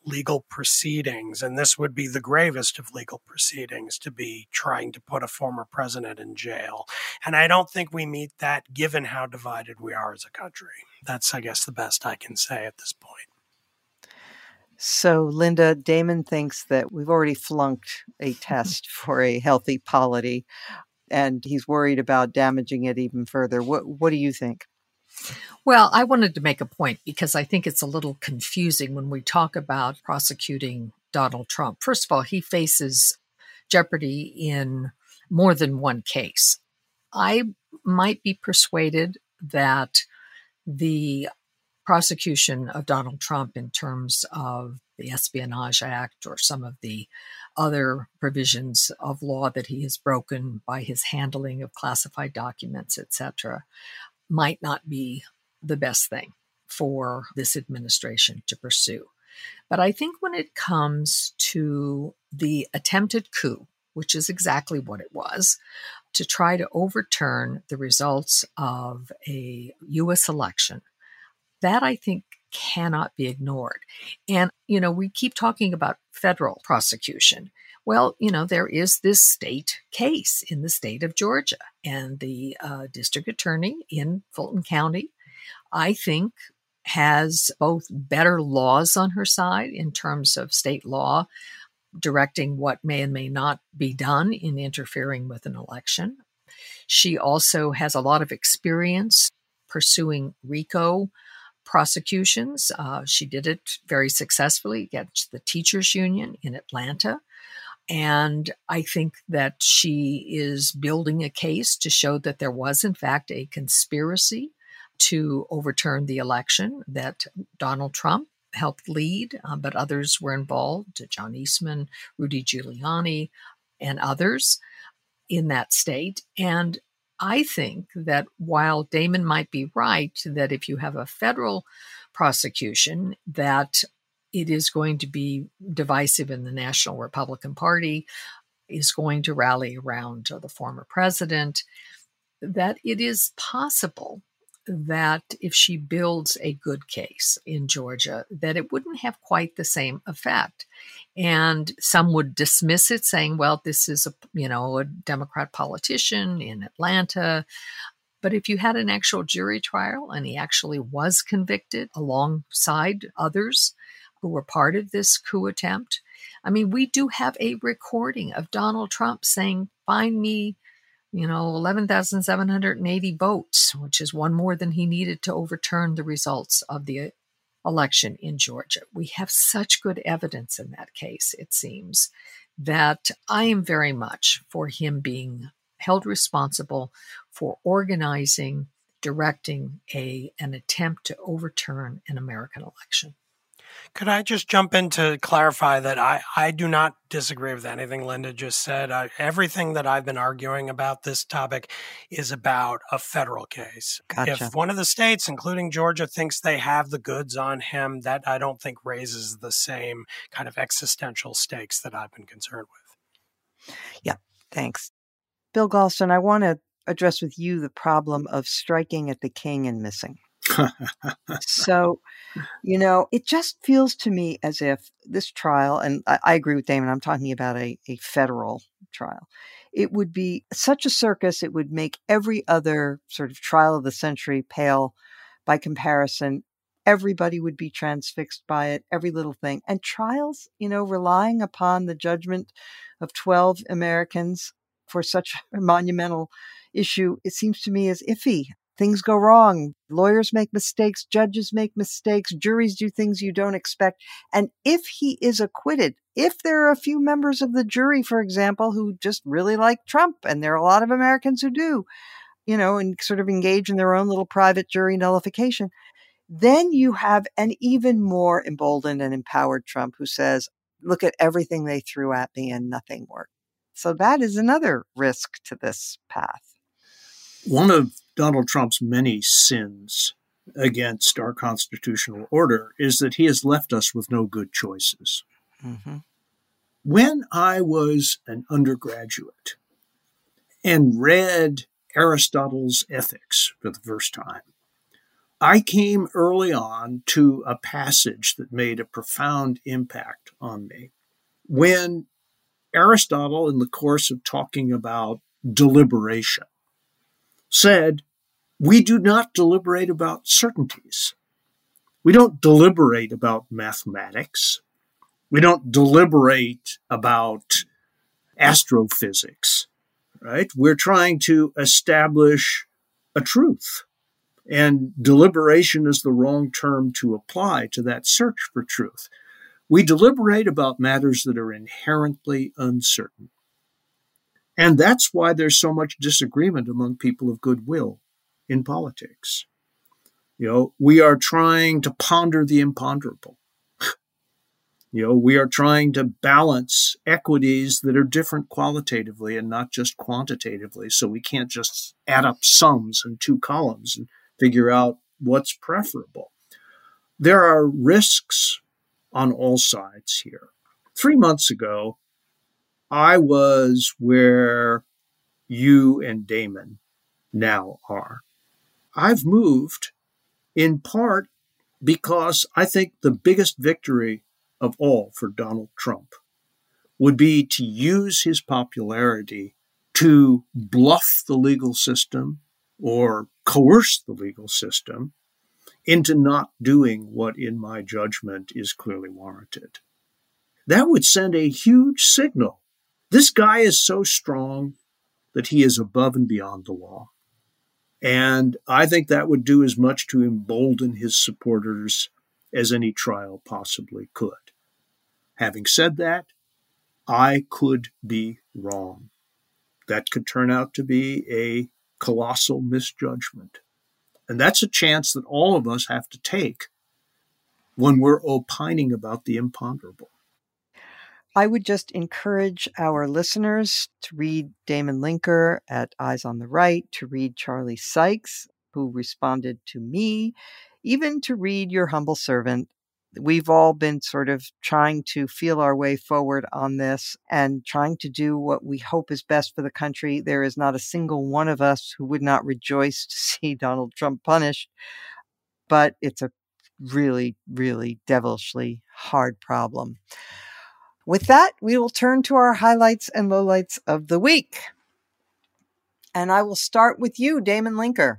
legal proceedings. And this would be the gravest of legal proceedings to be trying to put a former president in jail. And I don't think we meet that given how divided we are as a country. That's, I guess, the best I can say at this point. So, Linda, Damon thinks that we've already flunked a test for a healthy polity, and he's worried about damaging it even further. What, what do you think? Well, I wanted to make a point because I think it's a little confusing when we talk about prosecuting Donald Trump. First of all, he faces jeopardy in more than one case. I might be persuaded that the prosecution of Donald Trump in terms of the Espionage Act or some of the other provisions of law that he has broken by his handling of classified documents, etc., might not be the best thing for this administration to pursue. But I think when it comes to the attempted coup, which is exactly what it was, to try to overturn the results of a U.S. election that I think cannot be ignored. And, you know, we keep talking about federal prosecution. Well, you know, there is this state case in the state of Georgia, and the uh, district attorney in Fulton County, I think, has both better laws on her side in terms of state law directing what may and may not be done in interfering with an election. She also has a lot of experience pursuing RICO prosecutions. Uh, she did it very successfully against the teachers union in Atlanta. And I think that she is building a case to show that there was, in fact, a conspiracy to overturn the election that Donald Trump helped lead, uh, but others were involved John Eastman, Rudy Giuliani, and others in that state. And I think that while Damon might be right that if you have a federal prosecution, that it is going to be divisive in the National Republican Party, is going to rally around the former president, that it is possible that if she builds a good case in Georgia, that it wouldn't have quite the same effect. And some would dismiss it, saying, well, this is a you know, a Democrat politician in Atlanta. But if you had an actual jury trial and he actually was convicted alongside others who were part of this coup attempt, I mean, we do have a recording of Donald Trump saying, find me you know, 11,780 votes, which is one more than he needed to overturn the results of the uh, election in Georgia. We have such good evidence in that case, it seems, that I am very much for him being held responsible for organizing, directing a an attempt to overturn an American election. Could I just jump in to clarify that I, I do not disagree with anything Linda just said. I, everything that I've been arguing about this topic is about a federal case. Gotcha. If one of the states, including Georgia, thinks they have the goods on him, that I don't think raises the same kind of existential stakes that I've been concerned with. Yeah, thanks. Bill Galston, I want to address with you the problem of striking at the king and missing so, you know, it just feels to me as if this trial, and I, I agree with Damon, I'm talking about a, a federal trial. It would be such a circus, it would make every other sort of trial of the century pale by comparison. Everybody would be transfixed by it, every little thing. And trials, you know, relying upon the judgment of 12 Americans for such a monumental issue, it seems to me, is iffy. Things go wrong. Lawyers make mistakes. Judges make mistakes. Juries do things you don't expect. And if he is acquitted, if there are a few members of the jury, for example, who just really like Trump, and there are a lot of Americans who do, you know, and sort of engage in their own little private jury nullification, then you have an even more emboldened and empowered Trump who says, look at everything they threw at me and nothing worked. So that is another risk to this path. One of Donald Trump's many sins against our constitutional order is that he has left us with no good choices. Mm-hmm. When I was an undergraduate and read Aristotle's Ethics for the first time, I came early on to a passage that made a profound impact on me. When Aristotle, in the course of talking about deliberation, said, We do not deliberate about certainties. We don't deliberate about mathematics. We don't deliberate about astrophysics, right? We're trying to establish a truth. And deliberation is the wrong term to apply to that search for truth. We deliberate about matters that are inherently uncertain. And that's why there's so much disagreement among people of goodwill in politics. You know, we are trying to ponder the imponderable. you know, we are trying to balance equities that are different qualitatively and not just quantitatively. So we can't just add up sums in two columns and figure out what's preferable. There are risks on all sides here. Three months ago, I was where you and Damon now are. I've moved in part because I think the biggest victory of all for Donald Trump would be to use his popularity to bluff the legal system or coerce the legal system into not doing what, in my judgment, is clearly warranted. That would send a huge signal. This guy is so strong that he is above and beyond the law. And I think that would do as much to embolden his supporters as any trial possibly could. Having said that, I could be wrong. That could turn out to be a colossal misjudgment. And that's a chance that all of us have to take when we're opining about the imponderable. I would just encourage our listeners to read Damon Linker at Eyes on the Right, to read Charlie Sykes, who responded to me, even to read Your Humble Servant we've all been sort of trying to feel our way forward on this and trying to do what we hope is best for the country. There is not a single one of us who would not rejoice to see Donald Trump punished, but it's a really, really devilishly hard problem. With that, we will turn to our highlights and lowlights of the week. And I will start with you, Damon Linker.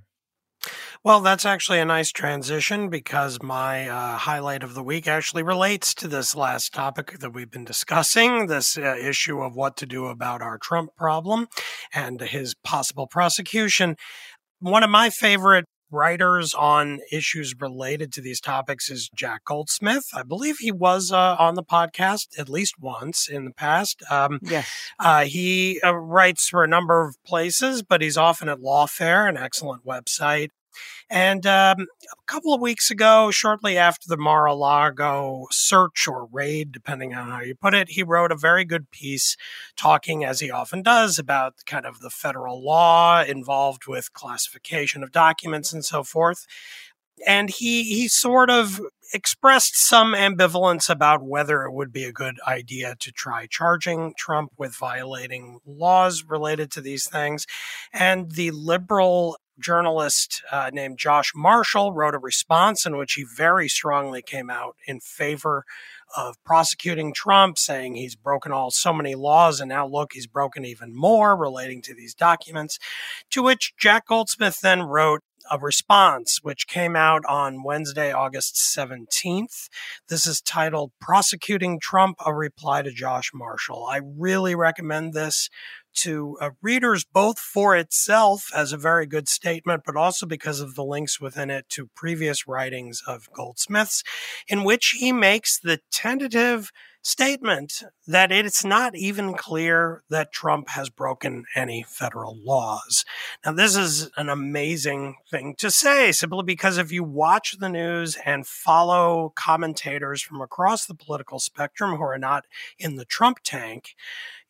Well, that's actually a nice transition because my uh, highlight of the week actually relates to this last topic that we've been discussing this uh, issue of what to do about our Trump problem and his possible prosecution. One of my favorite writers on issues related to these topics is Jack Goldsmith. I believe he was uh, on the podcast at least once in the past. Um, yes. Uh, he uh, writes for a number of places, but he's often at Lawfare, an excellent website. And um, a couple of weeks ago, shortly after the Mar a Lago search or raid, depending on how you put it, he wrote a very good piece talking, as he often does, about kind of the federal law involved with classification of documents and so forth. And he, he sort of expressed some ambivalence about whether it would be a good idea to try charging Trump with violating laws related to these things. And the liberal journalist uh, named Josh Marshall wrote a response in which he very strongly came out in favor of prosecuting Trump, saying he's broken all so many laws, and now look, he's broken even more relating to these documents. To which Jack Goldsmith then wrote a response, which came out on Wednesday, August 17th. This is titled Prosecuting Trump, a reply to Josh Marshall. I really recommend this to uh, readers both for itself as a very good statement, but also because of the links within it to previous writings of Goldsmith's, in which he makes the tentative statement that it's not even clear that Trump has broken any federal laws. Now, this is an amazing thing to say simply because if you watch the news and follow commentators from across the political spectrum who are not in the Trump tank,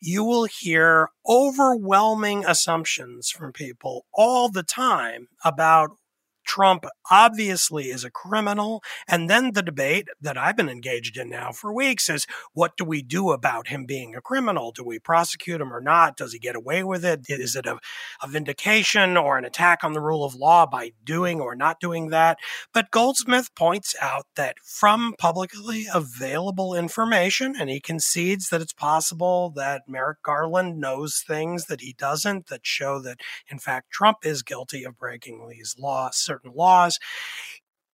you will hear overwhelming assumptions from people all the time about Trump obviously is a criminal. And then the debate that I've been engaged in now for weeks is what do we do about him being a criminal? Do we prosecute him or not? Does he get away with it? Is it a, a vindication or an attack on the rule of law by doing or not doing that? But Goldsmith points out that from publicly available information, and he concedes that it's possible that Merrick Garland knows things that he doesn't that show that, in fact, Trump is guilty of breaking these laws certain laws.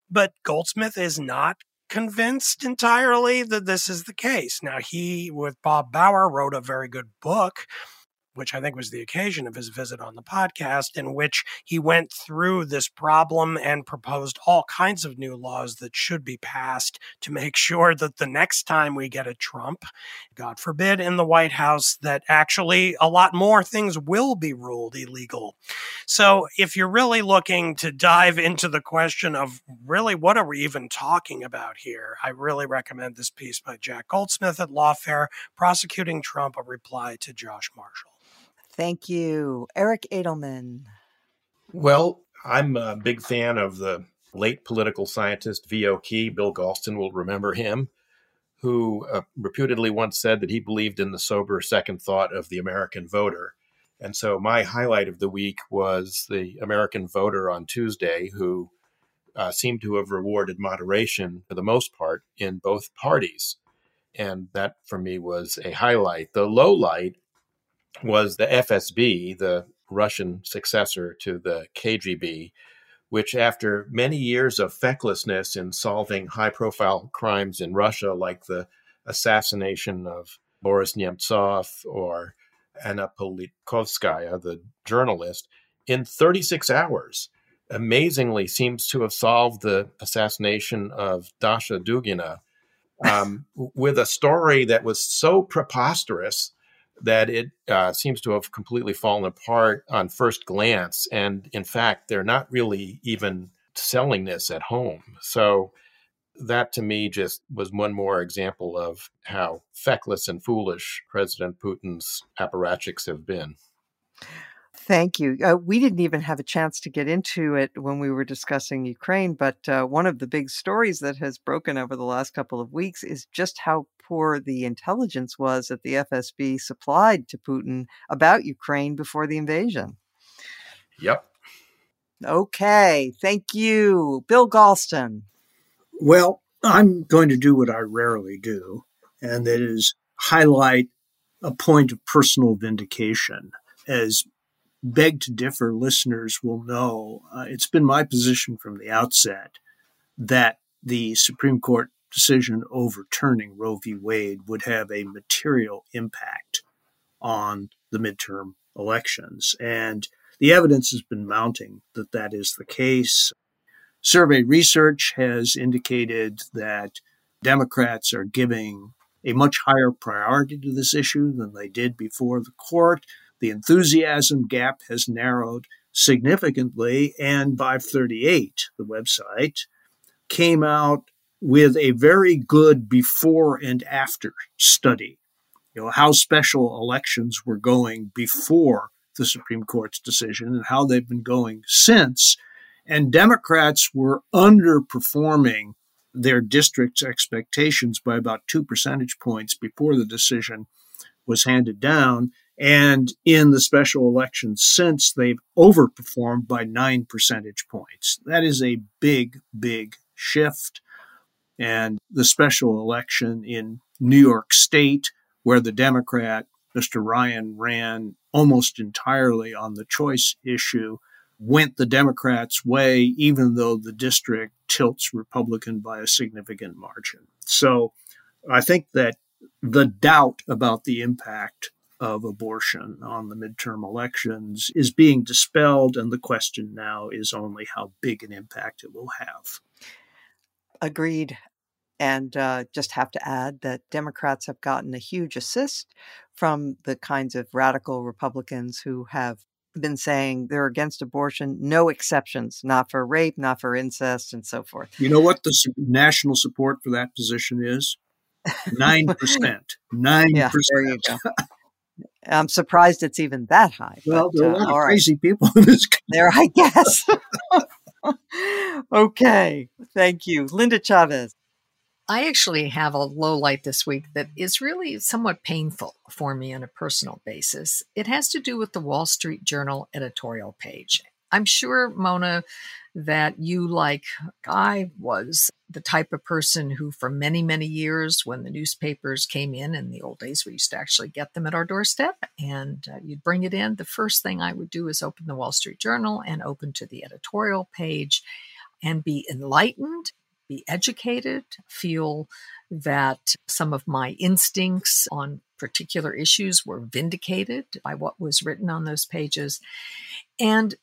But Goldsmith is not convinced entirely that this is the case. Now, he, with Bob Bauer, wrote a very good book which I think was the occasion of his visit on the podcast, in which he went through this problem and proposed all kinds of new laws that should be passed to make sure that the next time we get a Trump, God forbid, in the White House, that actually a lot more things will be ruled illegal. So if you're really looking to dive into the question of really what are we even talking about here, I really recommend this piece by Jack Goldsmith at Lawfare, Prosecuting Trump, a reply to Josh Marshall. Thank you. Eric Edelman. Well, I'm a big fan of the late political scientist V.O. Key. Bill Galston will remember him, who uh, reputedly once said that he believed in the sober second thought of the American voter. And so my highlight of the week was the American voter on Tuesday who uh, seemed to have rewarded moderation for the most part in both parties. And that for me was a highlight. The low light was the FSB, the Russian successor to the KGB, which, after many years of fecklessness in solving high profile crimes in Russia, like the assassination of Boris Nemtsov or Anna Politkovskaya, the journalist, in 36 hours, amazingly seems to have solved the assassination of Dasha Dugina um, with a story that was so preposterous that it uh, seems to have completely fallen apart on first glance. And in fact, they're not really even selling this at home. So that to me just was one more example of how feckless and foolish President Putin's apparatchiks have been. Thank you. Uh, we didn't even have a chance to get into it when we were discussing Ukraine, but uh, one of the big stories that has broken over the last couple of weeks is just how poor the intelligence was that the FSB supplied to Putin about Ukraine before the invasion. Yep. Okay. Thank you. Bill Galston. Well, I'm going to do what I rarely do, and that is highlight a point of personal vindication. As beg to differ listeners will know, uh, it's been my position from the outset that the Supreme Court decision overturning Roe v. Wade would have a material impact on the midterm elections. And the evidence has been mounting that that is the case. Survey research has indicated that Democrats are giving a much higher priority to this issue than they did before the court. The enthusiasm gap has narrowed significantly, and 538, the website, came out with a very good before and after study. You know, how special elections were going before the Supreme Court's decision and how they've been going since. And Democrats were underperforming their district's expectations by about two percentage points before the decision was handed down. And in the special election since, they've overperformed by nine percentage points. That is a big, big shift and the special election in New York State, where the Democrat, Mr. Ryan, ran almost entirely on the choice issue, went the Democrats' way, even though the district tilts Republican by a significant margin. So I think that the doubt about the impact of abortion on the midterm elections is being dispelled, and the question now is only how big an impact it will have. Agreed. And uh, just have to add that Democrats have gotten a huge assist from the kinds of radical Republicans who have been saying they're against abortion, no exceptions, not for rape, not for incest, and so forth. You know what the national support for that position is? Nine percent. Nine percent. I'm surprised it's even that high. Well, but, there are a lot uh, of crazy right. people in this country. There, I guess. okay, thank you, Linda Chavez. I actually have a low light this week that is really somewhat painful for me on a personal basis. It has to do with the Wall Street Journal editorial page. I'm sure, Mona, that you, like I was, the type of person who, for many, many years, when the newspapers came in in the old days, we used to actually get them at our doorstep and uh, you'd bring it in. The first thing I would do is open the Wall Street Journal and open to the editorial page and be enlightened be educated, feel that some of my instincts on particular issues were vindicated by what was written on those pages. And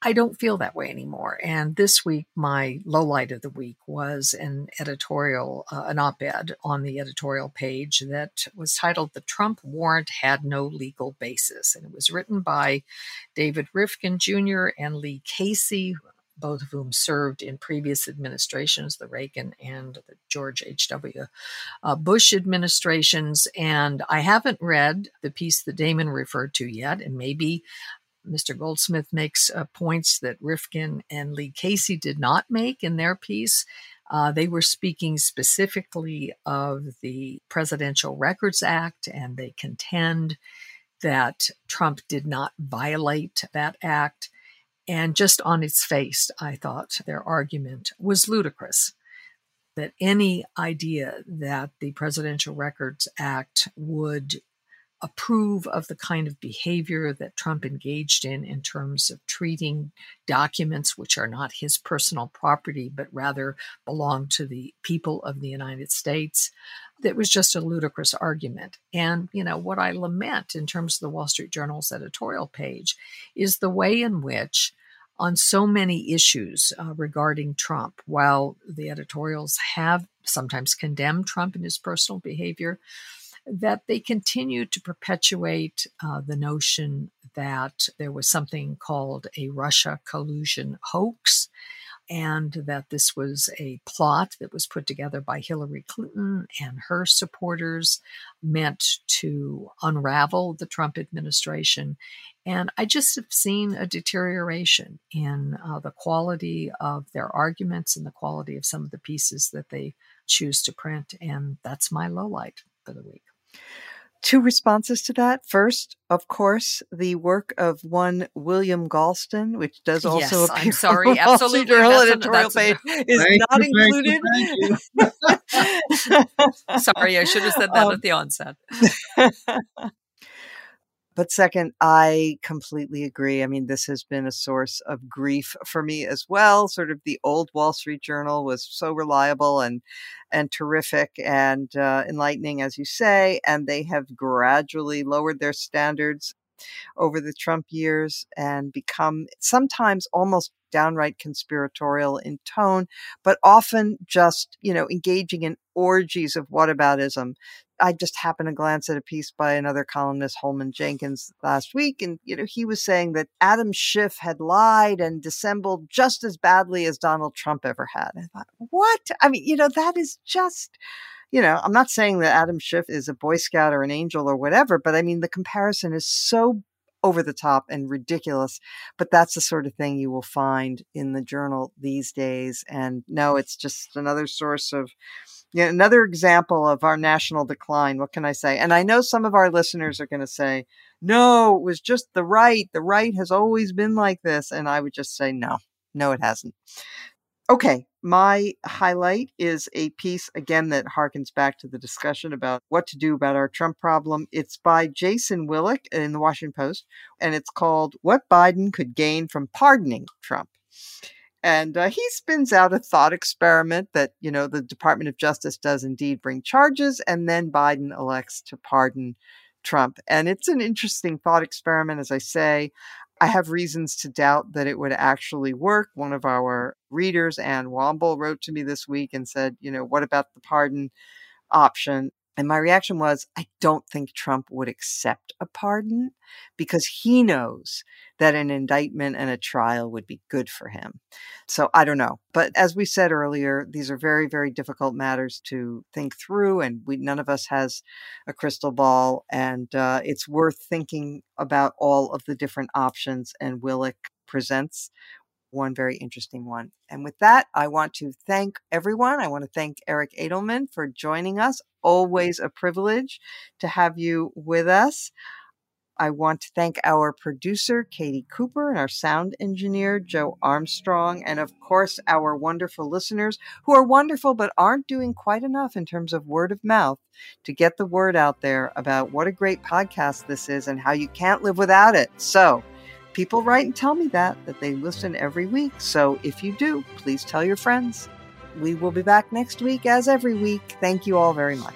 I don't feel that way anymore. And this week, my low light of the week was an editorial, uh, an op ed on the editorial page that was titled The Trump Warrant Had No Legal Basis. And it was written by David Rivkin Jr. and Lee Casey, both of whom served in previous administrations, the Reagan and the George H.W. Uh, Bush administrations. And I haven't read the piece that Damon referred to yet, and maybe Mr. Goldsmith makes uh, points that Rivkin and Lee Casey did not make in their piece. Uh, they were speaking specifically of the Presidential Records Act, and they contend that Trump did not violate that act. And just on its face, I thought their argument was ludicrous. That any idea that the Presidential Records Act would approve of the kind of behavior that Trump engaged in in terms of treating documents which are not his personal property but rather belong to the people of the United States that was just a ludicrous argument. And, you know, what I lament in terms of the Wall Street Journal's editorial page is the way in which on so many issues uh, regarding Trump. While the editorials have sometimes condemned Trump and his personal behavior, that they continue to perpetuate uh, the notion that there was something called a Russia collusion hoax and that this was a plot that was put together by Hillary Clinton and her supporters meant to unravel the Trump administration. And I just have seen a deterioration in uh, the quality of their arguments and the quality of some of the pieces that they choose to print. And that's my low light for the week. Two responses to that. First, of course, the work of one William Galston, which does also yes, appear I'm sorry, on absolutely. Journal editorial page, is Thank not you, included. sorry, I should have said that Um, at the onset. But second, I completely agree. I mean, this has been a source of grief for me as well. Sort of the old Wall Street Journal was so reliable and and terrific and uh, enlightening, as you say, and they have gradually lowered their standards over the Trump years and become sometimes almost downright conspiratorial in tone, but often just, you know, engaging in orgies of whataboutism. I just happened to glance at a piece by another columnist, Holman Jenkins, last week, and you know he was saying that Adam Schiff had lied and dissembled just as badly as Donald Trump ever had. I thought, what? I mean, you know, that is just you know, I'm not saying that Adam Schiff is a Boy Scout or an angel or whatever, but I mean, the comparison is so over the top and ridiculous. But that's the sort of thing you will find in the journal these days. And no, it's just another source of, you know, another example of our national decline. What can I say? And I know some of our listeners are going to say, no, it was just the right. The right has always been like this. And I would just say, no, no, it hasn't. Okay, my highlight is a piece again that harkens back to the discussion about what to do about our Trump problem. It's by Jason Willick in the Washington Post, and it's called What Biden Could Gain from Pardoning Trump. And uh, he spins out a thought experiment that, you know, the Department of Justice does indeed bring charges, and then Biden elects to pardon Trump. And it's an interesting thought experiment, as I say. I have reasons to doubt that it would actually work. One of our readers, Ann Womble, wrote to me this week and said, you know, what about the pardon option? And my reaction was, I don't think Trump would accept a pardon because he knows that an indictment and a trial would be good for him. So I don't know. But as we said earlier, these are very, very difficult matters to think through, and we none of us has a crystal ball. And uh, it's worth thinking about all of the different options. And Willick presents one very interesting one. And with that, I want to thank everyone. I want to thank Eric Edelman for joining us. Always a privilege to have you with us. I want to thank our producer, Katie Cooper, and our sound engineer, Joe Armstrong, and of course, our wonderful listeners who are wonderful but aren't doing quite enough in terms of word of mouth to get the word out there about what a great podcast this is and how you can't live without it. So, people write and tell me that, that they listen every week. So if you do, please tell your friends. We will be back next week as every week. Thank you all very much.